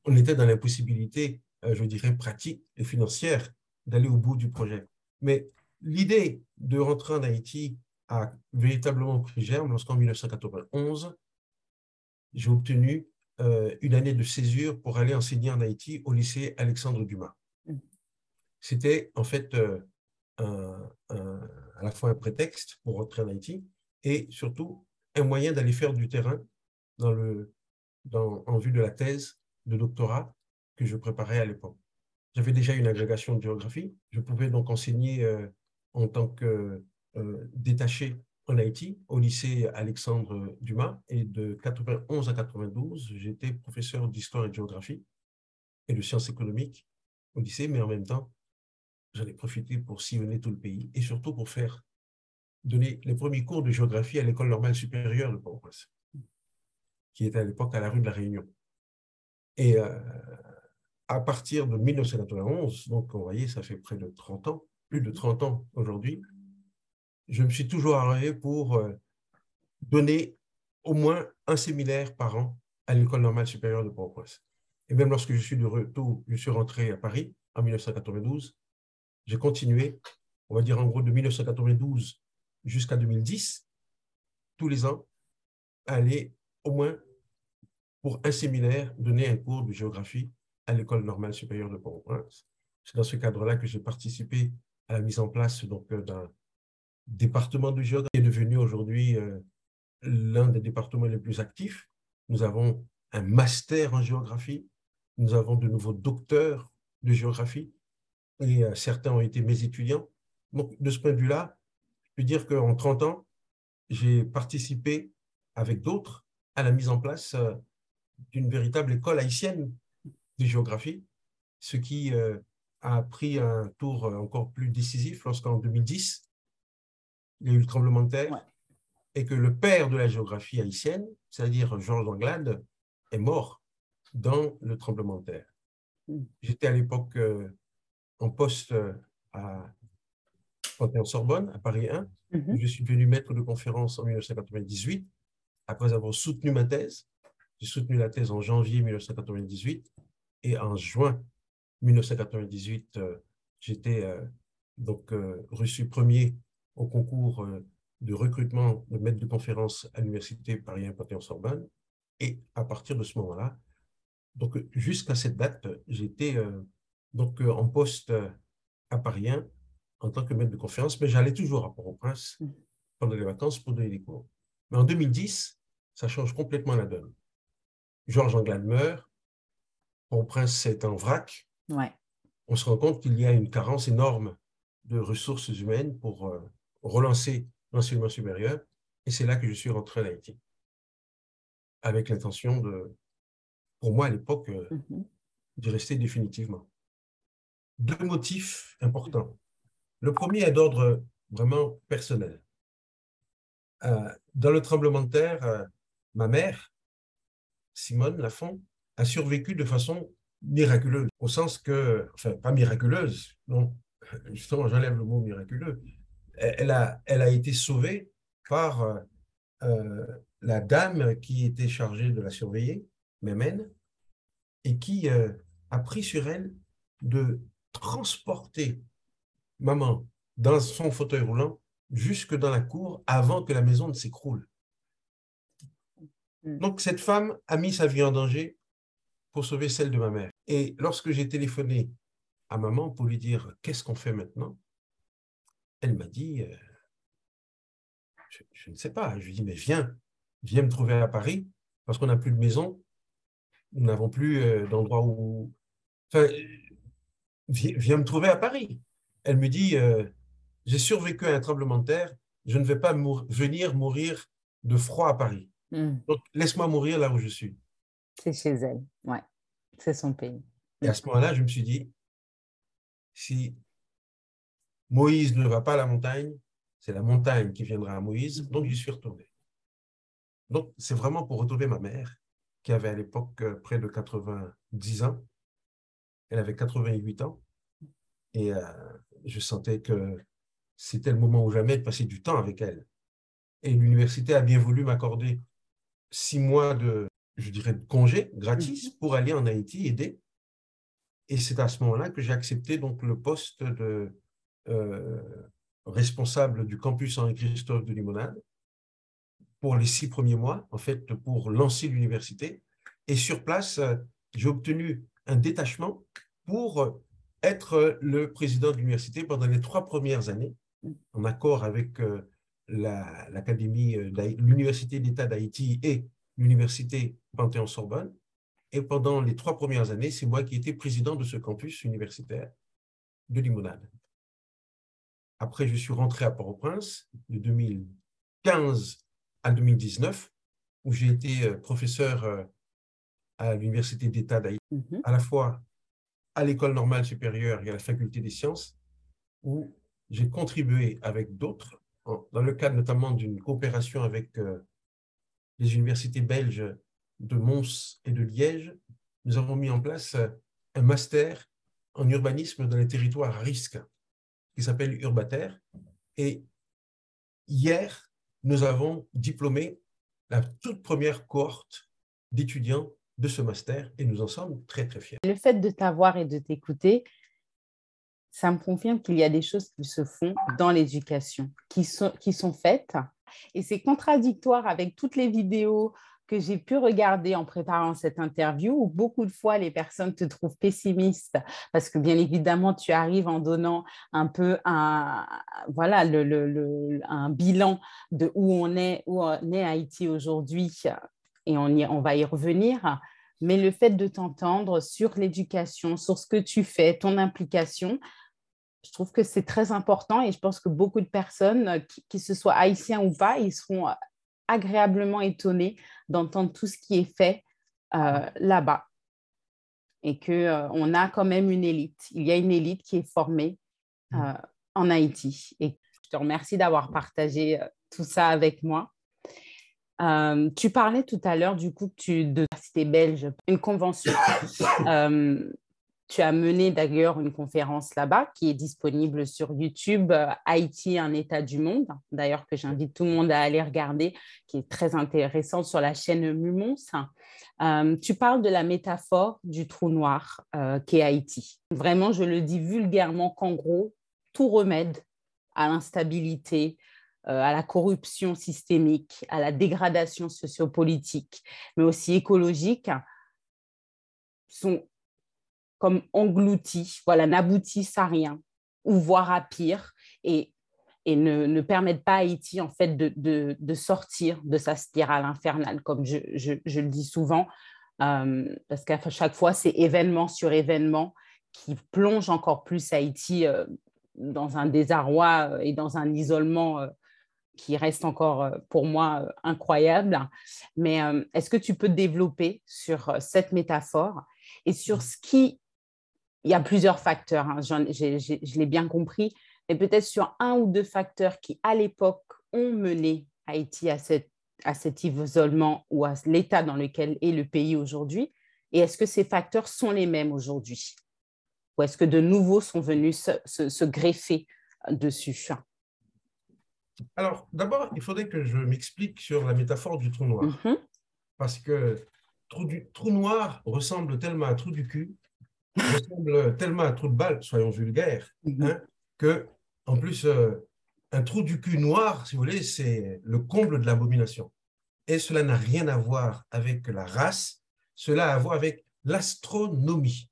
on était dans l'impossibilité, euh, je dirais, pratique et financière d'aller au bout du projet. Mais l'idée de rentrer en Haïti a véritablement pris germe lorsqu'en 1991, j'ai obtenu une année de césure pour aller enseigner en Haïti au lycée Alexandre Dumas. Mmh. C'était en fait à la fois un prétexte pour rentrer en Haïti, et surtout un moyen d'aller faire du terrain en vue de la thèse de doctorat que je préparais à l'époque. J'avais déjà une agrégation de géographie. Je pouvais donc enseigner euh, en tant que euh, détaché en Haïti au lycée Alexandre Dumas et de 91 à 92, j'étais professeur d'histoire et de géographie et de sciences économiques au lycée, mais en même temps, j'en ai profité pour sillonner tout le pays et surtout pour faire donné les premiers cours de géographie à l'école normale supérieure de Port-au-Prince, qui était à l'époque à la rue de la Réunion. Et euh, à partir de 1991, donc vous voyez, ça fait près de 30 ans, plus de 30 ans aujourd'hui, je me suis toujours arrêté pour euh, donner au moins un séminaire par an à l'école normale supérieure de Port-au-Prince. Et même lorsque je suis de retour, je suis rentré à Paris en 1992, j'ai continué, on va dire en gros de 1992 jusqu'à 2010, tous les ans, aller au moins pour un séminaire, donner un cours de géographie à l'École normale supérieure de Port-au-Prince. C'est dans ce cadre-là que j'ai participé à la mise en place euh, d'un département de géographie qui est devenu aujourd'hui euh, l'un des départements les plus actifs. Nous avons un master en géographie, nous avons de nouveaux docteurs de géographie et euh, certains ont été mes étudiants. Donc, de ce point de vue-là, je peux dire qu'en 30 ans, j'ai participé avec d'autres à la mise en place euh, d'une véritable école haïtienne de géographie, ce qui euh, a pris un tour euh, encore plus décisif lorsqu'en 2010, il y a eu le tremblement de terre et que le père de la géographie haïtienne, c'est-à-dire Georges Anglade, est mort dans le tremblement de terre. Mm. J'étais à l'époque en poste à en Sorbonne, à Paris 1. Mhm. Je suis devenu maître de conférence en 1998, après avoir soutenu ma thèse. J'ai soutenu la thèse en janvier 1998 et en juin 1998, euh, j'étais euh, donc euh, reçu premier au concours de recrutement de maître de conférence à l'université Paris 1 Panthéon-Sorbonne. Et à partir de ce moment-là, donc jusqu'à cette date, j'étais donc en poste à Paris 1 en tant que maître de conférence, mais j'allais toujours à Port-au-Prince mm. pendant les vacances pour donner des cours. Mais en 2010, ça change complètement la donne. Georges Anglade meurt, Port-au-Prince c'est en vrac. Ouais. On se rend compte qu'il y a une carence énorme de ressources humaines pour euh, relancer l'enseignement supérieur. Et c'est là que je suis rentré à Haïti, avec l'intention de, pour moi à l'époque, euh, mm-hmm. d'y rester définitivement. Deux motifs importants. Le premier est d'ordre vraiment personnel. Euh, dans le tremblement de terre, euh, ma mère, Simone Lafont, a survécu de façon miraculeuse, au sens que, enfin, pas miraculeuse, non, justement, j'enlève le mot miraculeux. Elle a, elle a été sauvée par euh, la dame qui était chargée de la surveiller, Mémène, et qui a pris sur elle de transporter maman dans son fauteuil roulant jusque dans la cour avant que la maison ne s'écroule. Mm. Donc, cette femme a mis sa vie en danger pour sauver celle de ma mère. Et lorsque j'ai téléphoné à maman pour lui dire qu'est-ce qu'on fait maintenant, elle m'a dit, euh, je, ne sais pas. Je lui ai dit, mais viens, viens me trouver à Paris parce qu'on n'a plus de maison, nous n'avons plus euh, d'endroit où... Enfin, viens, me trouver à Paris. Elle me dit, euh, j'ai survécu à un tremblement de terre, je ne vais pas venir mourir de froid à Paris. Hmm. Donc, laisse-moi mourir là où je suis. C'est chez elle, ouais. C'est son pays. Et à ce moment-là, je me suis dit, si Moïse ne va pas à la montagne, c'est la montagne qui viendra à Moïse, donc j'y suis retourné. Donc, c'est vraiment pour retrouver ma mère, qui avait à l'époque euh, près de 90 ans. Elle avait 88 ans. Et euh, je sentais que c'était le moment ou jamais de passer du temps avec elle. Et l'université a bien voulu m'accorder six mois de, je dirais, de congé gratis mhm. pour aller en Haïti aider. Et c'est à ce moment-là que j'ai accepté donc le poste de euh, responsable du campus Henri-Christophe de Limonade pour les six premiers mois, en fait, pour lancer l'université. Et sur place, euh, j'ai obtenu un détachement pour être le président de l'université pendant les trois premières années, en accord avec euh, l'académie, euh, l'université d'État d'Haïti et l'université Panthéon-Sorbonne. Et pendant les trois premières années, c'est moi qui étais président de ce campus universitaire de Limonade. Après, je suis rentré à Port-au-Prince de 2015 à 2019, où j'ai été euh, professeur euh, à l'Université d'État d'Haïti, mhm. à la fois à l'École normale supérieure et à la Faculté des sciences, où j'ai contribué avec d'autres, dans le cadre notamment d'une coopération avec euh, les universités belges de Mons et de Liège, nous avons mis en place un master en urbanisme dans les territoires à risque qui s'appelle Urbater. Et hier, nous avons diplômé la toute première cohorte d'étudiants de ce master et nous en sommes très, très fiers. Le fait de t'avoir et de t'écouter, ça me confirme qu'il y a des choses qui se font dans l'éducation, qui sont, qui sont faites. Et c'est contradictoire avec toutes les vidéos que j'ai pu regarder en préparant cette interview où beaucoup de fois les personnes te trouvent pessimiste parce que bien évidemment tu arrives en donnant un peu un voilà le, un bilan de où on est où on est Haïti aujourd'hui et on, va y revenir mais le fait de t'entendre sur l'éducation sur ce que tu fais ton implication je trouve que c'est très important et je pense que beaucoup de personnes, qui, qui se soient haïtiens ou pas, ils seront agréablement étonnés d'entendre tout ce qui est fait euh, là-bas et qu'on euh, a quand même une élite. Il y a une élite qui est formée euh, en Haïti. Et je te remercie d'avoir partagé tout ça avec moi. Tu parlais tout à l'heure du coup tu, de cité belge, une convention tu as mené d'ailleurs une conférence là-bas qui est disponible sur YouTube, Haïti, un état du monde, d'ailleurs que j'invite tout le monde à aller regarder, qui est très intéressante sur la chaîne Mumons. Tu parles de la métaphore du trou noir euh, qu'est Haïti. Vraiment, je le dis vulgairement qu'en gros, tout remède à l'instabilité, à la corruption systémique, à la dégradation sociopolitique, mais aussi écologique, sont comme engloutis, voilà, n'aboutissent à rien ou voire à pire et, et ne, permettent pas à Haïti en fait de, de, sortir de sa spirale infernale, comme je, je, le dis souvent, euh, parce qu'à chaque fois, c'est événement sur événement qui plonge encore plus Haïti euh, dans un désarroi euh, et dans un isolement qui reste encore pour moi incroyable. Mais est-ce que tu peux développer sur cette métaphore et sur ce qui il y a plusieurs facteurs, hein, je l'ai bien compris, mais peut-être sur un ou deux facteurs qui, à l'époque, ont mené Haïti à cet isolement ou à l'état dans lequel est le pays aujourd'hui. Et est-ce que ces facteurs sont les mêmes aujourd'hui? Ou est-ce que de nouveaux sont venus se, greffer dessus? Alors, d'abord, il faudrait que je m'explique sur la métaphore du trou noir. Mm-hmm. Parce que trou, du, trou noir ressemble tellement à un trou du cul ressemble tellement à un trou de balle, soyons vulgaires, mhm. hein, que, en plus, euh, un trou du cul noir, si vous voulez, c'est le comble de l'abomination. Et cela n'a rien à voir avec la race, cela a à voir avec l'astronomie.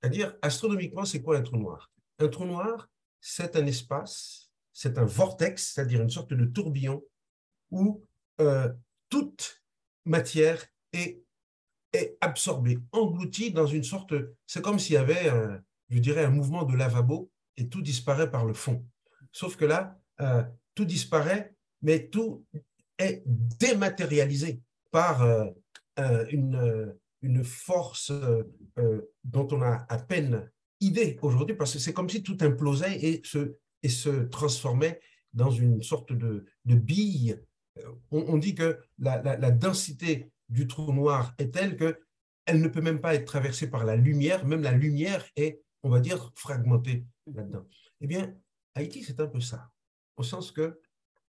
C'est-à-dire, astronomiquement, c'est quoi un trou noir? Un trou noir, c'est un espace, c'est un vortex, c'est-à-dire une sorte de tourbillon où euh, toute matière est, absorbée, engloutie dans une sorte... C'est comme s'il y avait, je dirais, un mouvement de lavabo et tout disparaît par le fond. Sauf que là, euh, tout disparaît, mais tout est dématérialisé par euh, une, une, force dont on a à peine idée aujourd'hui, parce que c'est comme si tout implosait et se, et se transformait dans une sorte de, de bille. On, dit que la, la, densité du trou noir est telle que elle ne peut même pas être traversée par la lumière, même la lumière est, on va dire, fragmentée là-dedans. Eh bien, Haïti, c'est un peu ça, au sens que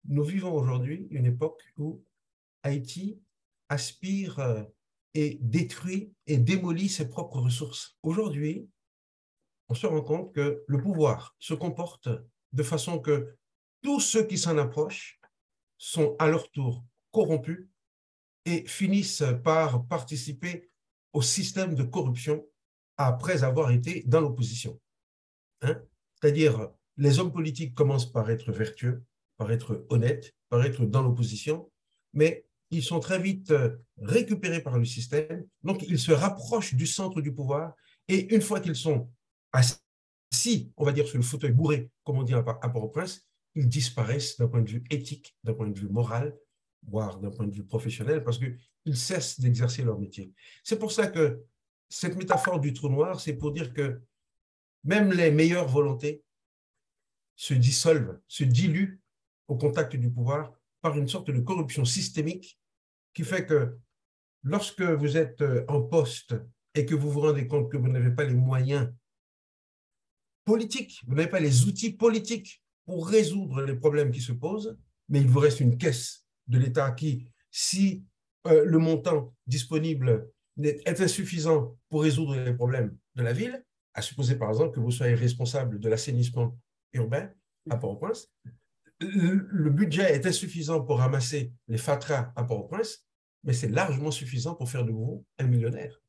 nous vivons aujourd'hui une époque où Haïti aspire euh, et détruit et démolit ses propres ressources. Aujourd'hui, on se rend compte que le pouvoir se comporte de façon que tous ceux qui s'en approchent sont à leur tour corrompus et finissent par participer au système de corruption après avoir été dans l'opposition. Hein? C'est-à-dire, les hommes politiques commencent par être vertueux, par être honnêtes, par être dans l'opposition, mais ils sont très vite euh, récupérés par le système, donc ils se rapprochent du centre du pouvoir, et une fois qu'ils sont assis, on va dire, sur le fauteuil bourré, comme on dit à Port-au-Prince, ils disparaissent d'un point de vue éthique, d'un point de vue moral, voire d'un point de vue professionnel, parce qu'ils cessent d'exercer leur métier. C'est pour ça que cette métaphore du trou noir, c'est pour dire que même les meilleures volontés se dissolvent, se diluent au contact du pouvoir par une sorte de corruption systémique qui fait que lorsque vous êtes euh, en poste et que vous vous rendez compte que vous n'avez pas les moyens politiques, vous n'avez pas les outils politiques pour résoudre les problèmes qui se posent, mais il vous reste une caisse de l'État qui, si euh, le montant disponible est insuffisant pour résoudre les problèmes de la ville, à supposer par exemple que vous soyez responsable de l'assainissement urbain à Port-au-Prince, le budget est insuffisant pour ramasser les fatras à Port-au-Prince, mais c'est largement suffisant pour faire de vous un millionnaire.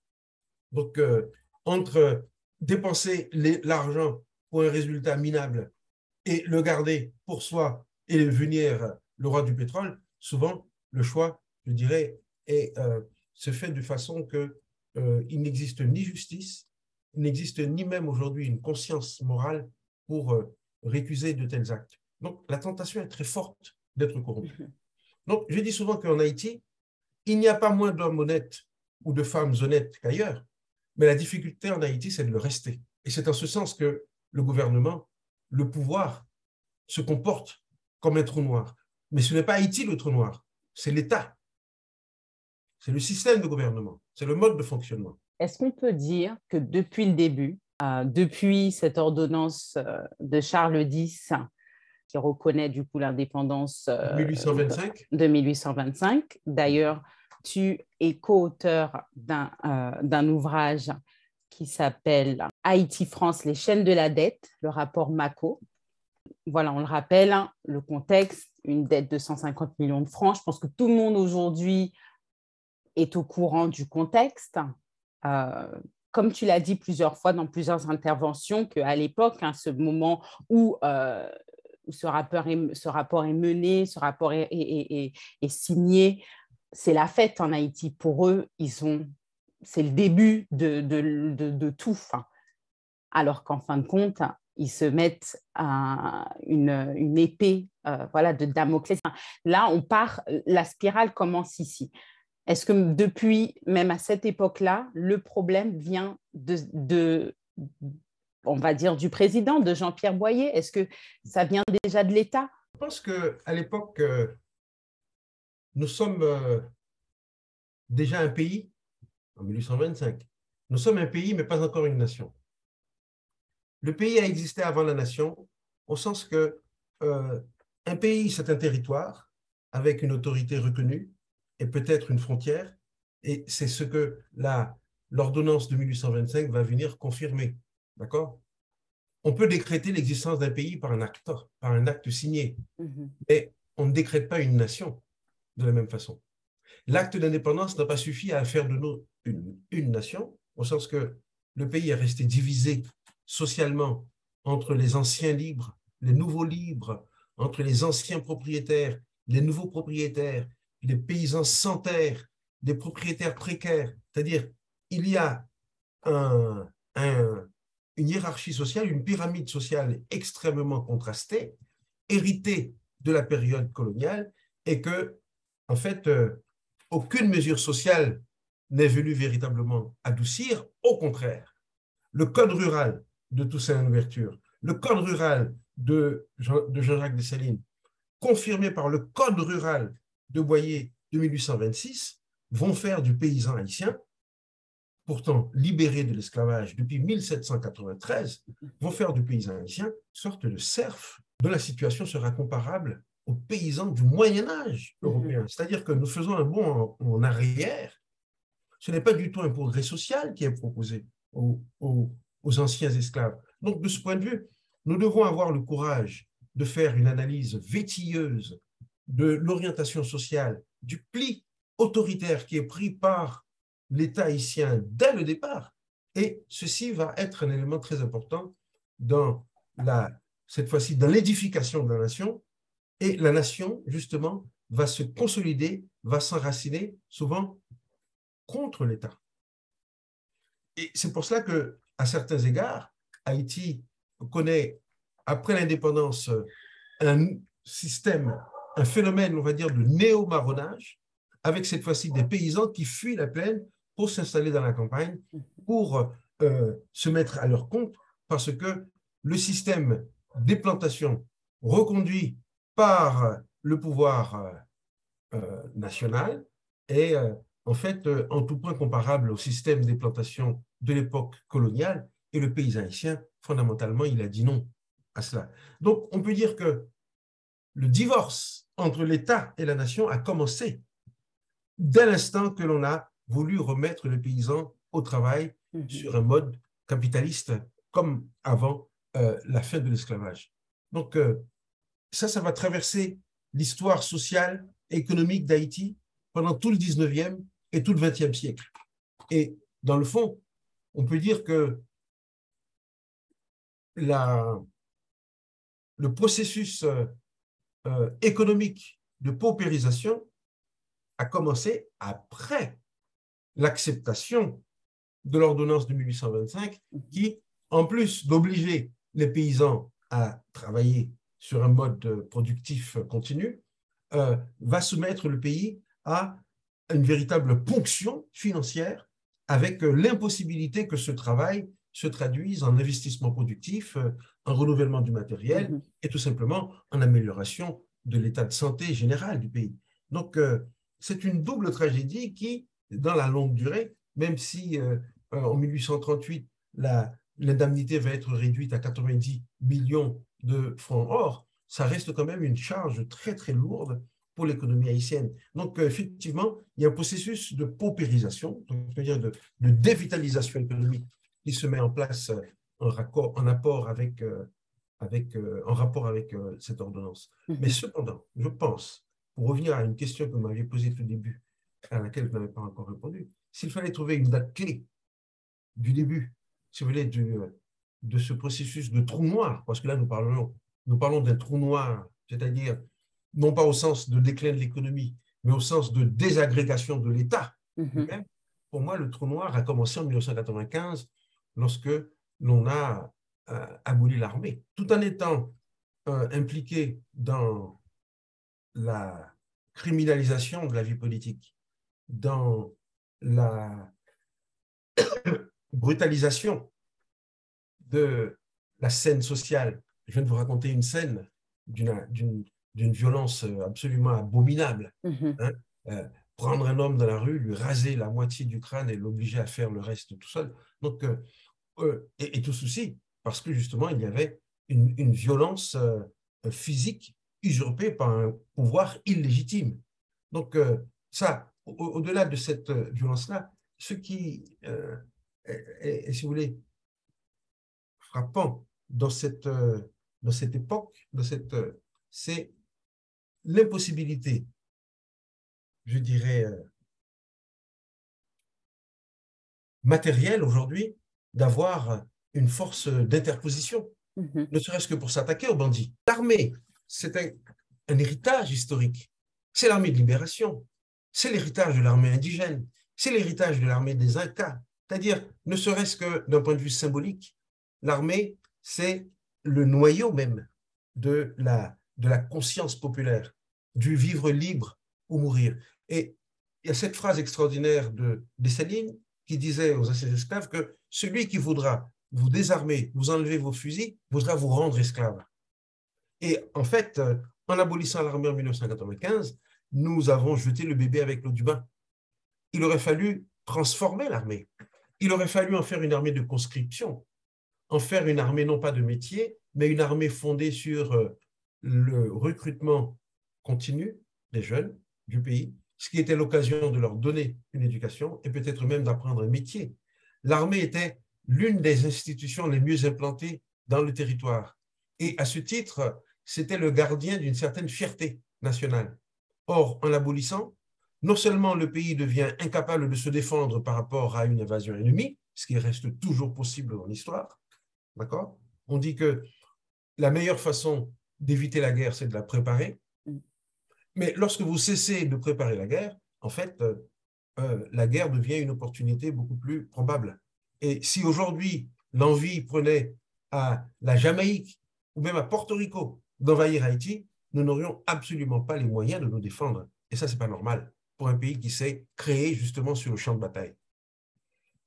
Donc, euh, entre dépenser l'argent pour un résultat minable et le garder pour soi et venir le roi du pétrole, souvent, le choix, je dirais, est, euh, se fait de façon qu'il euh, il n'existe ni justice, il n'existe ni même aujourd'hui une conscience morale pour euh, récuser de tels actes. Donc, la tentation est très forte d'être corrompu. Mhm. Donc, je dis souvent qu'en Haïti, il n'y a pas moins d'hommes honnêtes ou de femmes honnêtes qu'ailleurs, mais la difficulté en Haïti, c'est de le rester. Et c'est en ce sens que le gouvernement, le pouvoir, se comporte comme un trou noir. Mais ce n'est pas Haïti le trou noir, c'est l'État. C'est le système de gouvernement, c'est le mode de fonctionnement. Est-ce qu'on peut dire que depuis le début, euh, depuis cette ordonnance euh, de Charles X, qui reconnaît du coup l'indépendance euh, de 1825, d'ailleurs, tu es co-auteur d'un ouvrage qui s'appelle Haïti-France, les chaînes de la dette, le rapport MACO. Voilà, on le rappelle, hein, le contexte, une dette de 150 millions de francs. Je pense que tout le monde aujourd'hui est au courant du contexte. Euh, comme tu l'as dit plusieurs fois dans plusieurs interventions, qu'à l'époque, hein, ce moment où, euh, ce, rapport est, ce, rapport est, mené, ce rapport est, est, signé, c'est la fête en Haïti. Pour eux, ils ont, c'est le début de, de, de, tout. Alors qu'en fin de compte, ils se mettent une, une, épée euh, voilà, de Damoclès. Là, on part, la spirale commence ici. Est-ce que depuis, même à cette époque-là, le problème vient de, on va dire, du président, de Jean-Pierre Boyer? Est-ce que ça vient déjà de l'État? Je pense qu'à l'époque, euh, nous sommes euh, déjà un pays, en 1825. Nous sommes un pays, mais pas encore une nation. Le pays a existé avant la nation, au sens que euh, un pays, c'est un territoire avec une autorité reconnue, et peut-être une frontière. Et c'est ce que l'ordonnance de 1825 va venir confirmer. D'accord? On peut décréter l'existence d'un pays par un acte, par un acte signé, mm-hmm. mais on ne décrète pas une nation. De la même façon. L'acte d'indépendance n'a pas suffi à faire de nous une, nation, au sens que le pays est resté divisé socialement entre les anciens libres, les nouveaux libres, entre les anciens propriétaires, les nouveaux propriétaires, les paysans sans terre, les propriétaires précaires. C'est-à-dire, il y a un, une hiérarchie sociale, une pyramide sociale extrêmement contrastée, héritée de la période coloniale, et que, en fait, euh, aucune mesure sociale n'est venue véritablement adoucir. Au contraire, le code rural de Toussaint Louverture, le code rural de, Jean-Jacques Dessalines, confirmé par le code rural de Boyer de 1826, vont faire du paysan haïtien, pourtant libéré de l'esclavage depuis 1793, vont faire du paysan haïtien sorte de serf dont la situation sera comparable aux paysans du Moyen Âge mhm. européen. C'est-à-dire que nous faisons un bond en, arrière. Ce n'est pas du tout un progrès social qui est proposé aux, aux anciens esclaves. Donc, de ce point de vue, nous devons avoir le courage de faire une analyse vétilleuse de l'orientation sociale, du pli autoritaire qui est pris par l'État haïtien dès le départ. Et ceci va être un élément très important dans la, cette fois-ci, dans l'édification de la nation. Et la nation, justement, va se consolider, va s'enraciner souvent contre l'État. Et c'est pour cela que, à certains égards, Haïti connaît, après l'indépendance, un système, un phénomène, on va dire, de néo-marronnage, avec cette fois-ci des paysans qui fuient la plaine pour s'installer dans la campagne, pour euh, se mettre à leur compte, parce que le système des plantations reconduit par le pouvoir euh, euh, national est en fait en tout point comparable au système des plantations de l'époque coloniale et le paysan haïtien, fondamentalement, il a dit non à cela. Donc, on peut dire que le divorce entre l'État et la nation a commencé dès l'instant que l'on a voulu remettre le paysan au travail mhm. sur un mode capitaliste comme avant euh, la fin de l'esclavage. Donc, euh, ça, ça va traverser l'histoire sociale et économique d'Haïti pendant tout le 19e et tout le 20e siècle. Et dans le fond, on peut dire que la, le processus euh, euh, économique de paupérisation a commencé après l'acceptation de l'ordonnance de 1825 qui, en plus d'obliger les paysans à travailler sur un mode productif continu, euh, va soumettre le pays à une véritable ponction financière avec l'impossibilité que ce travail se traduisent en investissement productif, euh, en renouvellement du matériel mhm. et tout simplement en amélioration de l'état de santé général du pays. Donc, euh, c'est une double tragédie qui, dans la longue durée, même si euh, en 1838, l'indemnité va être réduite à 90 millions de francs or, ça reste quand même une charge très, très lourde pour l'économie haïtienne. Donc, effectivement, il y a un processus de paupérisation, c'est-à-dire de, de, dévitalisation économique qui se met en place euh, en, raccord, en apport avec, euh, avec, euh, en rapport avec cette ordonnance. Mhm. Mais cependant, je pense, pour revenir à une question que vous m'aviez posée tout début, à laquelle vous n'avez pas encore répondu, s'il fallait trouver une date clé du début, si vous voulez, du, de ce processus de trou noir, parce que là, nous parlons, nous parlons d'un trou noir, c'est-à-dire non pas au sens de déclin de l'économie, mais au sens de désagrégation de l'État. Mhm. Pour moi, le trou noir a commencé en 1995 lorsque l'on a euh, aboli l'armée, tout en étant euh, impliqué dans la criminalisation de la vie politique, dans la brutalisation de la scène sociale. Je viens de vous raconter une scène d'une violence absolument abominable. Mm-hmm. Hein. Euh, prendre un homme dans la rue, lui raser la moitié du crâne et l'obliger à faire le reste tout seul. Donc, euh, et, tout ceci parce que justement, il y avait une, violence euh, physique usurpée par un pouvoir illégitime. Donc, euh, ça, au-delà de cette violence-là, ce qui est, si vous voulez, frappant dans cette, dans cette époque, c'est l'impossibilité je dirais, matériel aujourd'hui d'avoir une force d'interposition, mhm. ne serait-ce que pour s'attaquer aux bandits. L'armée, c'est un, un, héritage historique. C'est l'armée de libération, c'est l'héritage de l'armée indigène, c'est l'héritage de l'armée des Incas. C'est-à-dire, ne serait-ce que d'un point de vue symbolique, l'armée, c'est le noyau même de la, de la conscience populaire, du vivre libre ou mourir. Et il y a cette phrase extraordinaire de Dessalines qui disait aux anciens esclaves que celui qui voudra vous désarmer, vous enlever vos fusils, voudra vous rendre esclave. Et en fait, euh, en abolissant l'armée en 1995, nous avons jeté le bébé avec l'eau du bain. Il aurait fallu transformer l'armée. Il aurait fallu en faire une armée de conscription, en faire une armée non pas de métier, mais une armée fondée sur euh, le recrutement continu des jeunes du pays, ce qui était l'occasion de leur donner une éducation et peut-être même d'apprendre un métier. L'armée était l'une des institutions les mieux implantées dans le territoire. Et à ce titre, c'était le gardien d'une certaine fierté nationale. Or, en l'abolissant, non seulement le pays devient incapable de se défendre par rapport à une invasion ennemie, ce qui reste toujours possible dans l'histoire, d'accord? On dit que la meilleure façon d'éviter la guerre, c'est de la préparer. Mais lorsque vous cessez de préparer la guerre, en fait, euh, euh, la guerre devient une opportunité beaucoup plus probable. Et si aujourd'hui l'envie prenait à la Jamaïque ou même à Porto Rico d'envahir Haïti, nous n'aurions absolument pas les moyens de nous défendre. Et ça, ce n'est pas normal pour un pays qui s'est créé justement sur le champ de bataille.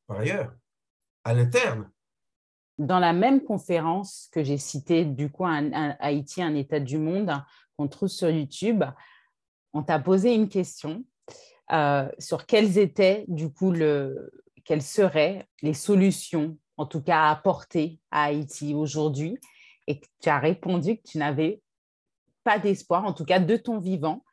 Par ailleurs, à l'interne, dans la même conférence que j'ai citée, du coup, Haïti, un état du monde, qu'on trouve sur YouTube, on t'a posé une question euh, sur quelles étaient, du coup, le, quelles seraient les solutions, en tout cas à apporter à Haïti aujourd'hui, et tu as répondu que tu n'avais pas d'espoir, en tout cas de ton vivant,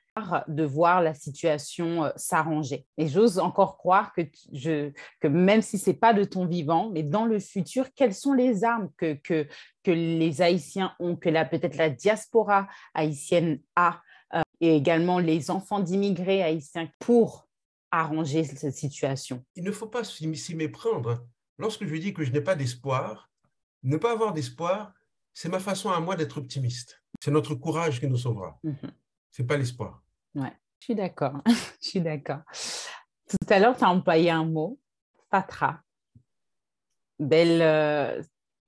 de voir la situation euh, s'arranger. Et j'ose encore croire que, je, que même si c'est pas de ton vivant, mais dans le futur, quelles sont les armes que, que, que les Haïtiens ont, que peut-être la diaspora haïtienne a, euh, et également les enfants d'immigrés haïtiens pour arranger cette situation? Il ne faut pas s'y méprendre. Lorsque je dis que je n'ai pas d'espoir, ne pas avoir d'espoir, c'est ma façon à moi d'être optimiste. C'est notre courage qui nous sauvera. Ce mhm. C'est pas l'espoir. Ouais, je suis d'accord. je suis d'accord. Tout à l'heure, tu as employé un mot, fatra. Belle, euh,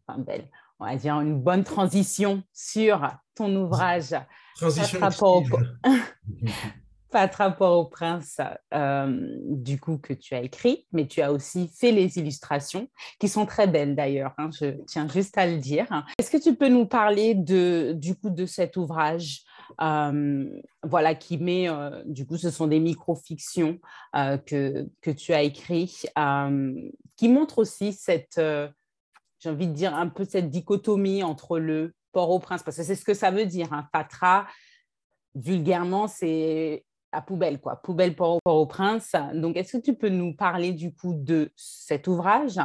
enfin belle, on va dire une bonne transition sur ton ouvrage. Transition pas de rapport au prince, euh, du coup, que tu as écrit, mais tu as aussi fait les illustrations, qui sont très belles d'ailleurs, hein, je tiens juste à le dire. Est-ce que tu peux nous parler de, du coup de cet ouvrage? Voilà, qui met, euh, du coup, ce sont des micro-fictions que, que tu as écrit, qui montrent aussi cette, j'ai envie de dire, un peu cette dichotomie entre le port-au-prince, parce que c'est ce que ça veut dire, un hein, Patra, vulgairement, c'est à poubelle, quoi, poubelle pour, au prince. Donc, est-ce que tu peux nous parler du coup de cet ouvrage,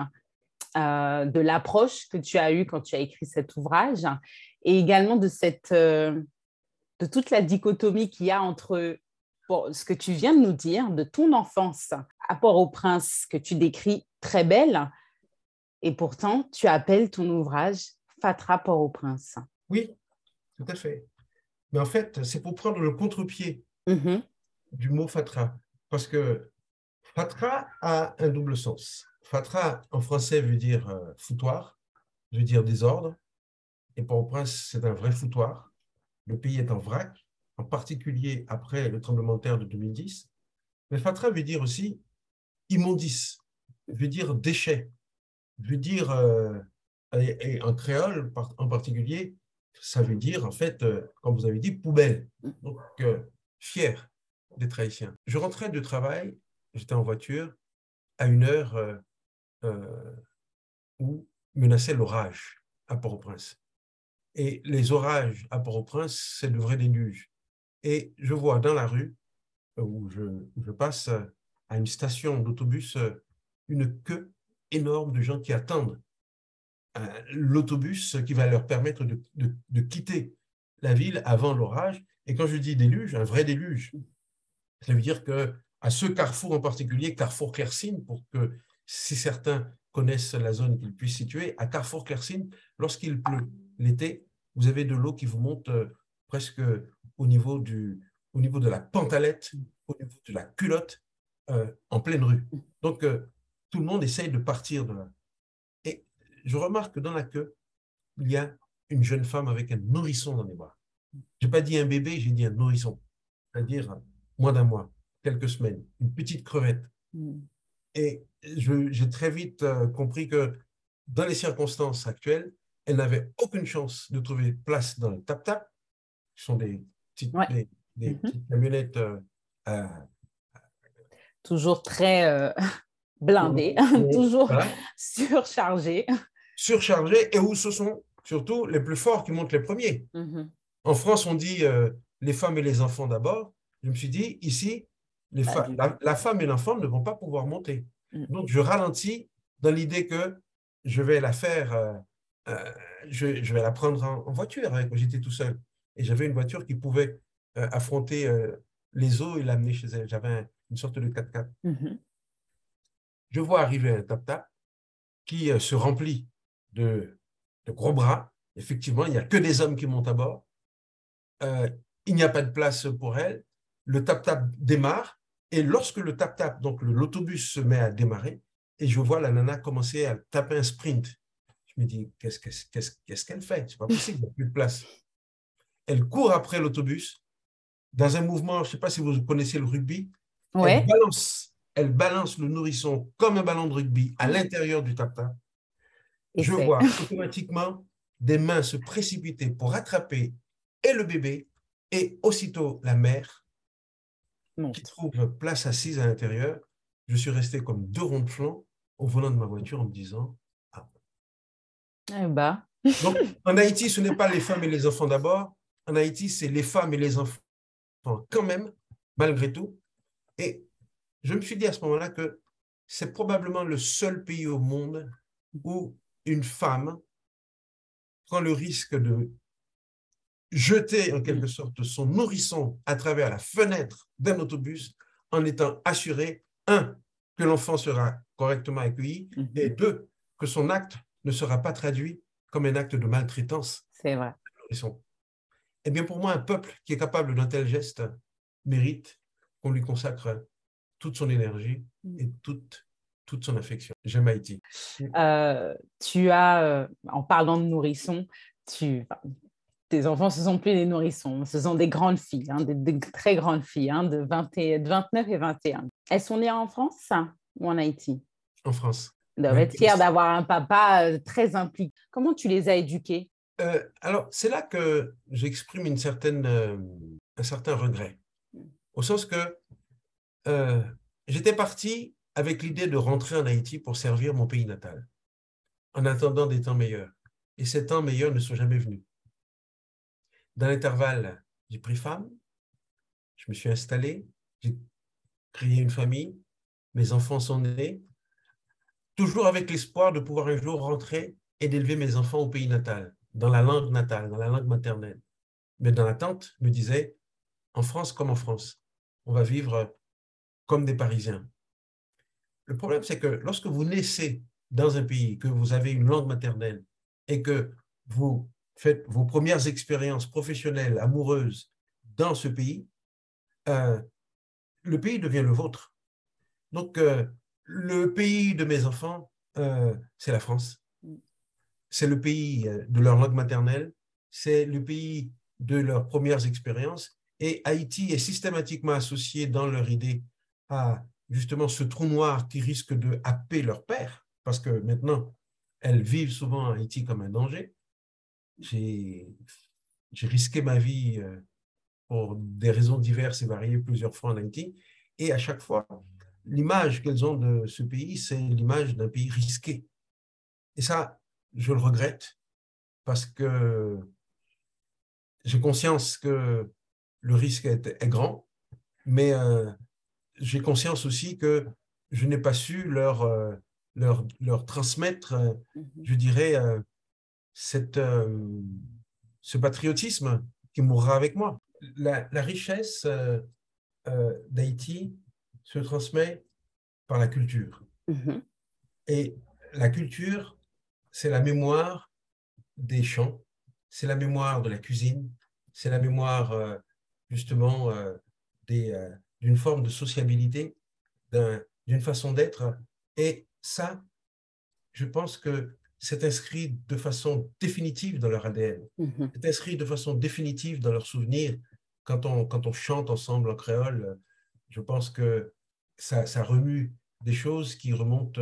euh, de l'approche que tu as eue quand tu as écrit cet ouvrage, et également de cette, euh, de toute la dichotomie qu'il y a entre ce que tu viens de nous dire, de ton enfance à Port-au-Prince que tu décris très belle, et pourtant tu appelles ton ouvrage Fatra Port-au-Prince. Oui, tout à fait. Mais en fait, c'est pour prendre le contre-pied. Mm-hmm du mot fatra, parce que fatra a un double sens. Fatra en français veut dire euh, foutoir, veut dire désordre, et Port-au-Prince, c'est un vrai foutoir. Le pays est en vrac, en particulier après le tremblement de terre de 2010. Mais fatra veut dire aussi immondice, veut dire déchet, veut dire, euh, et, en créole en particulier, ça veut dire en fait, euh, comme vous avez dit, poubelle. Donc, fier d'être haïtien. Je rentrais de travail, j'étais en voiture, à une heure euh, euh, où menaçait l'orage à Port-au-Prince. Et les orages à Port-au-Prince, c'est le vrai déluge. Et je vois dans la rue euh, où je, passe à une station d'autobus une queue énorme de gens qui attendent l'autobus qui va leur permettre de quitter la ville avant l'orage. Et quand je dis déluge, un vrai déluge, Ça veut dire que à ce carrefour en particulier, Carrefour Clercine, pour que si certains connaissent la zone qu'ils puissent situer, à Carrefour Clercine, lorsqu'il pleut l'été, vous avez de l'eau qui vous monte euh, presque au niveau, du, au niveau de la pantalette, au niveau de la culotte, euh, en pleine rue. Donc, euh, tout le monde essaye de partir de là. Et je remarque que dans la queue, il y a une jeune femme avec un nourrisson dans les bras. Je n'ai pas dit un bébé, j'ai dit un nourrisson, c'est-à-dire moins d'un mois, quelques semaines, une petite crevette. Mm. Et j'ai très vite euh, compris que dans les circonstances actuelles, elle n'avait aucune chance de trouver place dans le tap-tap, qui sont des petites, des, mm-hmm. camionnettes. Euh, euh, toujours très blindées, toujours surchargées. Surchargées, et où ce sont surtout les plus forts qui montent les premiers. Mm-hmm. En France, on dit les femmes et les enfants d'abord. Je me suis dit, ici, les la, femme et l'enfant ne vont pas pouvoir monter. Mm. Donc, je ralentis dans l'idée que je vais la faire, euh, euh, je, vais la prendre en, voiture hein, quand j'étais tout seul. Et j'avais une voiture qui pouvait euh, affronter les eaux et l'amener chez elle. J'avais une sorte de 4x4. Mm-hmm. Je vois arriver un tap-tap qui se remplit de, de, gros bras. Effectivement, il n'y a que des hommes qui montent à bord. il n'y a pas de place pour elle. Le tap-tap démarre et lorsque le tap-tap, donc l'autobus se met à démarrer, et je vois la nana commencer à taper un sprint, je me dis, qu'est-ce qu'elle fait? C'est pas possible, il n'y a plus de place. Elle court après l'autobus dans un mouvement, je ne sais pas si vous connaissez le rugby, elle, balance, elle balance le nourrisson comme un ballon de rugby à l'intérieur du tap-tap. Je vois automatiquement des mains se précipiter pour attraper et le bébé et aussitôt la mère qui trouve place assise à l'intérieur, je suis resté comme deux ronds de flanc au volant de ma voiture en me disant. Eh. Donc, en Haïti, ce n'est pas les femmes et les enfants d'abord. En Haïti, c'est les femmes et les enfants quand même, malgré tout. Et je me suis dit à ce moment-là que c'est probablement le seul pays au monde où une femme prend le risque de jeter en quelque sorte son nourrisson à travers la fenêtre d'un autobus en étant assuré, un, que l'enfant sera correctement accueilli, mhm. et deux, que son acte ne sera pas traduit comme un acte de maltraitance. C'est vrai. Eh bien, pour moi, un peuple qui est capable d'un tel geste mérite qu'on lui consacre toute son énergie mhm. et toute, toute son affection. J'aime Haïti. Euh, tu as, euh, en parlant de nourrisson, tu, tes enfants, ce sont plus des nourrissons, ce sont des grandes filles, hein, des, très grandes filles, hein, de, 29 et 21. Elles sont nées en France ou en Haïti? En France. Elles doivent être d'avoir un papa euh, très impliqué. Comment tu les as éduquées euh, Alors, c'est là que j'exprime une certaine, euh, un certain regret. Au sens que j'étais parti avec l'idée de rentrer en Haïti pour servir mon pays natal, en attendant des temps meilleurs. Et ces temps meilleurs ne sont jamais venus. Dans l'intervalle, j'ai pris femme, je me suis installé, j'ai créé une famille, mes enfants sont nés, toujours avec l'espoir de pouvoir un jour rentrer et d'élever mes enfants au pays natal, dans la langue natale, dans la langue maternelle. Mais dans l'attente, me disais, en France comme en France, on va vivre comme des Parisiens. Le problème, c'est que lorsque vous naissez dans un pays, que vous avez une langue maternelle et que vous faites vos premières expériences professionnelles, amoureuses dans ce pays, euh, le pays devient le vôtre. Donc, euh, le pays de mes enfants, euh, c'est la France. C'est le pays de leur langue maternelle, c'est le pays de leurs premières expériences. Et Haïti est systématiquement associé dans leur idée à justement ce trou noir qui risque de happer leur père, parce que maintenant, elles vivent souvent Haïti comme un danger j'ai risqué ma vie euh, pour des raisons diverses et variées plusieurs fois en Haïti. Et à chaque fois, l'image qu'elles ont de ce pays, c'est l'image d'un pays risqué. Et ça, je le regrette parce que j'ai conscience que le risque est, grand, mais euh, j'ai conscience aussi que je n'ai pas su leur, euh, leur, leur transmettre, mm-hmm. je dirais, cette, euh, ce patriotisme qui mourra avec moi. La, richesse, euh, d'Haïti se transmet par la culture. Mm-hmm. Et la culture, c'est la mémoire des chants, c'est la mémoire de la cuisine, c'est la mémoire euh, justement euh, euh, d'une forme de sociabilité, d'une façon d'être. Et ça, je pense que c'est inscrit de façon définitive dans leur ADN, mm-hmm. c'est inscrit de façon définitive dans leurs souvenirs. Quand on, quand on chante ensemble en créole, je pense que ça, ça remue des choses qui remontent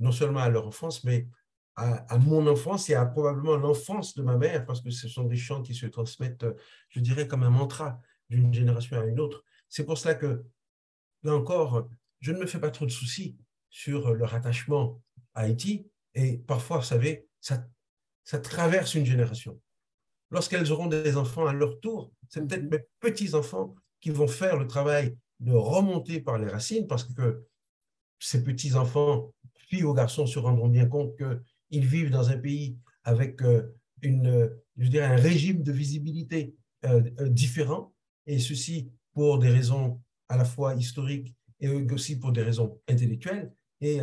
non seulement à leur enfance, mais à, mon enfance et à probablement l'enfance de ma mère, parce que ce sont des chants qui se transmettent, je dirais, comme un mantra d'une génération à une autre. C'est pour cela que, là encore, je ne me fais pas trop de soucis sur leur attachement à Haïti. Et parfois, vous savez, ça, ça traverse une génération. Lorsqu'elles auront des enfants à leur tour, c'est peut-être mhm. mes petits-enfants qui vont faire le travail de remonter par les racines, parce que ces petits-enfants, filles ou garçons, se rendront bien compte que ils vivent dans un pays avec euh, une, je dirais, un régime de visibilité euh, euh, différent, et ceci pour des raisons à la fois historiques et aussi pour des raisons intellectuelles. Et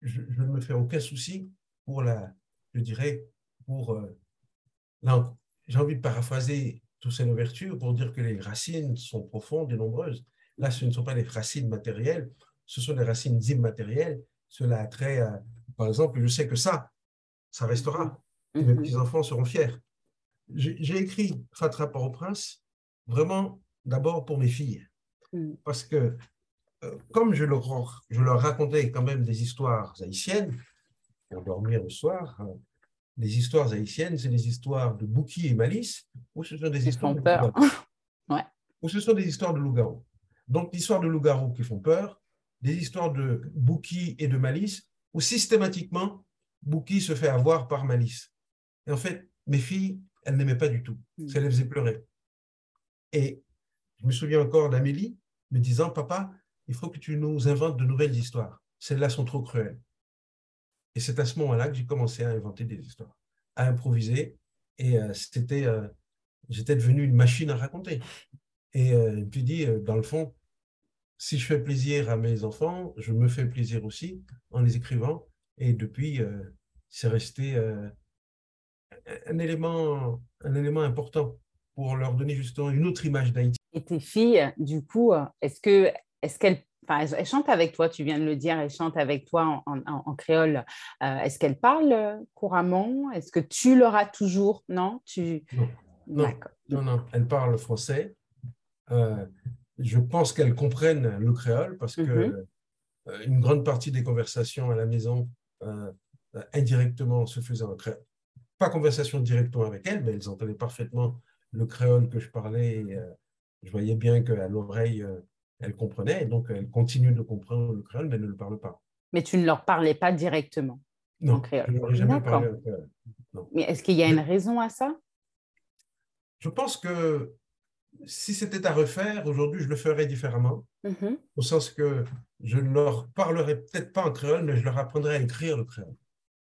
je, ne me fais aucun souci pour la, je dirais, pour, j'ai envie de paraphraser Toussaint Louverture pour dire que les racines sont profondes et nombreuses. Là, ce ne sont pas les racines matérielles, ce sont des racines immatérielles. Cela a trait à, par exemple, je sais que ça, ça restera. Et mes mhm. petits-enfants seront fiers. J'ai écrit Fatra au prince vraiment d'abord pour mes filles. Mm. Parce que, euh, comme je leur, je leur racontais quand même des histoires haïtiennes, pour dormir le soir, euh, les histoires haïtiennes, c'est des histoires de Bouki et Malice, ou ce sont des histoires de ouais. Ou ce sont des histoires de loup-garou. Donc, l'histoire de loup-garou qui font peur, des histoires de Bouki et de Malice, où systématiquement, Bouki se fait avoir par malice. Et en fait, mes filles, elles n'aimaient pas du tout. Hmm. Ça les faisait pleurer. Et je me souviens encore d'Amélie me disant, papa, il faut que tu nous inventes de nouvelles histoires. Celles-là sont trop cruelles. Et c'est à ce moment-là que j'ai commencé à inventer des histoires, à improviser. Et euh, c'était, euh, j'étais devenu une machine à raconter. Et euh, puis dit, euh, dans le fond, si je fais plaisir à mes enfants, je me fais plaisir aussi en les écrivant. Et depuis, euh, c'est resté euh, un, élément, un élément important pour leur donner justement une autre image d'Haïti. Et tes filles, du coup, est-ce que est-ce qu'elles Enfin, elles chantent avec toi, tu viens de le dire, elles chantent avec toi en, en, créole. Euh, est-ce qu'elles parlent couramment? Est-ce que tu leur as toujours Non, tu... non, non, non, elles parlent français. Je pense qu'elles comprennent le créole parce que mm-hmm. une grande partie des conversations à la maison euh, indirectement se faisant en créole. Pas conversation directement avec elles, mais elles entendaient parfaitement le créole que je parlais. Euh, je voyais bien qu'à l'oreille, euh, elles comprenaient. Donc, elles continuent de comprendre le créole, mais elles ne le parlent pas. Mais tu ne leur parlais pas directement non, en créole je jamais parlé Mais est-ce qu'il y a une raison à ça? Je pense que si c'était à refaire, aujourd'hui, je le ferais différemment, mm-hmm. au sens que je ne leur parlerai peut-être pas en créole, mais je leur apprendrai à écrire le créole.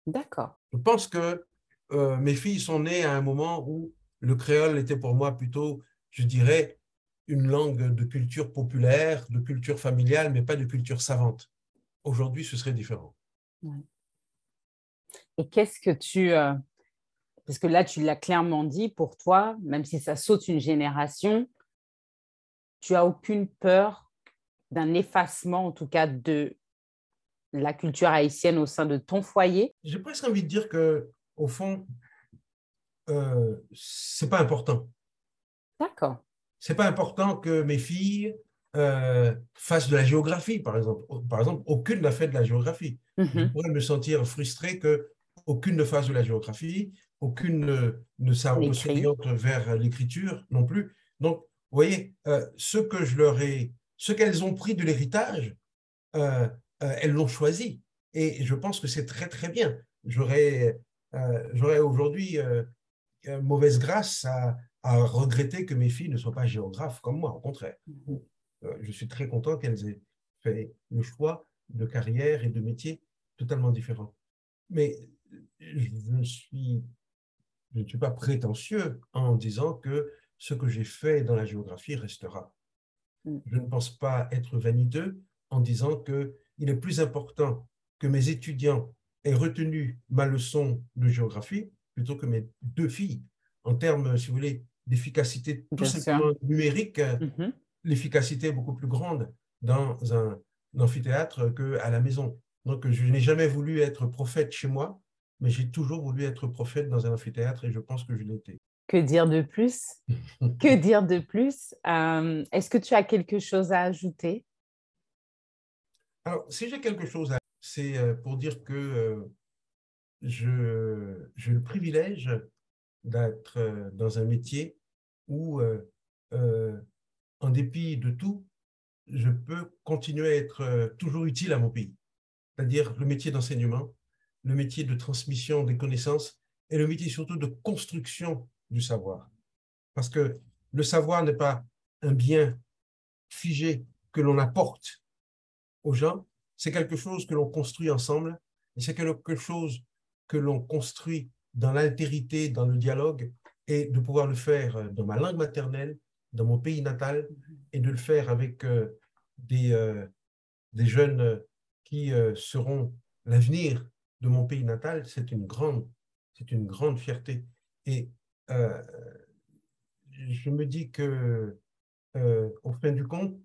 D'accord. Je pense que euh, mes filles sont nées à un moment où le créole était pour moi plutôt, je dirais, une langue de culture populaire, de culture familiale, mais pas de culture savante. Aujourd'hui, ce serait différent. Et qu'est-ce que tu, euh, parce que là, tu l'as clairement dit, pour toi, même si ça saute une génération, tu as aucune peur d'un effacement, en tout cas, de la culture haïtienne au sein de ton foyer? J'ai presque envie de dire que, au fond, euh, c'est pas important. D'accord. C'est pas important que mes filles euh, fassent de la géographie, par exemple. Par exemple, aucune n'a fait de la géographie. Je mhm. pourrais me sentir frustré que aucune ne fasse de la géographie, aucune ne, s'oriente vers l'écriture non plus. Donc, vous voyez, euh, ce que je leur ai, ce qu'elles ont pris de l'héritage, euh, euh, elles l'ont choisi. Et je pense que c'est très, très bien. J'aurais j'aurais aujourd'hui mauvaise grâce à, à, regretter que mes filles ne soient pas géographes comme moi, au contraire. Mm-hmm. je suis très content qu'elles aient fait le choix de carrière et de métier totalement différents. Mais je suis je ne suis pas prétentieux en disant que ce que j'ai fait dans la géographie restera? Mm. Je ne pense pas être vaniteux en disant qu'il est plus important que mes étudiants aient retenu ma leçon de géographie plutôt que mes deux filles. En termes, si vous voulez, d'efficacité tout simplement numérique, mm-hmm. l'efficacité est beaucoup plus grande dans un, amphithéâtre qu'à la maison. Donc, je n'ai jamais voulu être prophète chez moi, mais j'ai toujours voulu être prophète dans un amphithéâtre et je pense que je été. Que dire de plus? Que dire de plus? Euh, Est-ce que tu as quelque chose à ajouter? Alors, si j'ai quelque chose à c'est euh, pour dire que euh, je j'ai le privilège d'être dans un métier où, en dépit de tout, je peux continuer à être toujours utile à mon pays. C'est-à-dire le métier d'enseignement, le métier de transmission des connaissances et le métier surtout de construction du savoir. Parce que le savoir n'est pas un bien figé que l'on apporte aux gens, c'est quelque chose que l'on construit ensemble et c'est quelque chose que l'on construit dans l'altérité, dans le dialogue et de pouvoir le faire dans ma langue maternelle, dans mon pays natal et de le faire avec euh, des, euh, des jeunes qui euh, seront l'avenir de mon pays natal, c'est une grande, c'est une grande fierté. Et euh, je me dis que, euh, au fin du compte,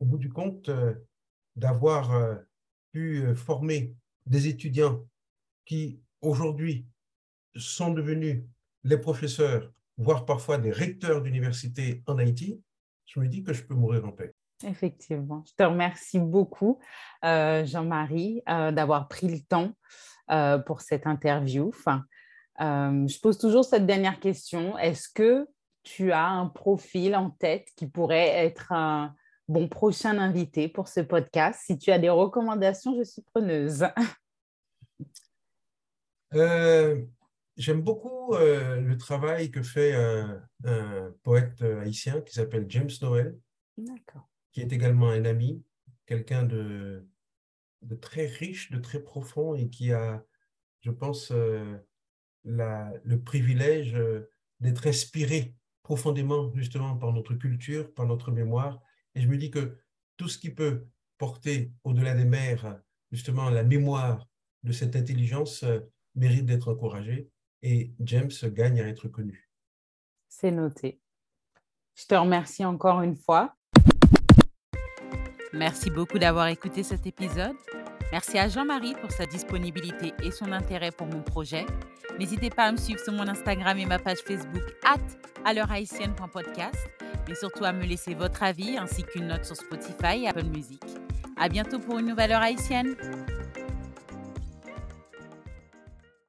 au bout du compte, euh, d'avoir pu former des étudiants qui aujourd'hui sont devenus les professeurs, voire parfois des recteurs d'université en Haïti, je me dis que je peux mourir en paix. Effectivement. Je te remercie beaucoup, Jean-Marie, d'avoir pris le temps pour cette interview. Enfin, euh, je pose toujours cette dernière question. Est-ce que tu as un profil en tête qui pourrait être un bon prochain invité pour ce podcast? Si tu as des recommandations, je suis preneuse. Euh, j'aime beaucoup euh, le travail que fait un, poète haïtien qui s'appelle James Noel, qui est également un ami, quelqu'un de, de, très riche, de très profond et qui a, je pense, le privilège euh, d'être inspiré profondément justement par notre culture, par notre mémoire. Et je me dis que tout ce qui peut porter au-delà des mers justement la mémoire de cette intelligence euh, mérite d'être encouragé et James gagne à être connu. C'est noté. Je te remercie encore une fois. Merci beaucoup d'avoir écouté cet épisode. Merci à Jean-Marie pour sa disponibilité et son intérêt pour mon projet. N'hésitez pas à me suivre sur mon Instagram et ma page Facebook at mais surtout à me laisser votre avis ainsi qu'une note sur Spotify et Apple Music. À bientôt pour une nouvelle heure haïtienne.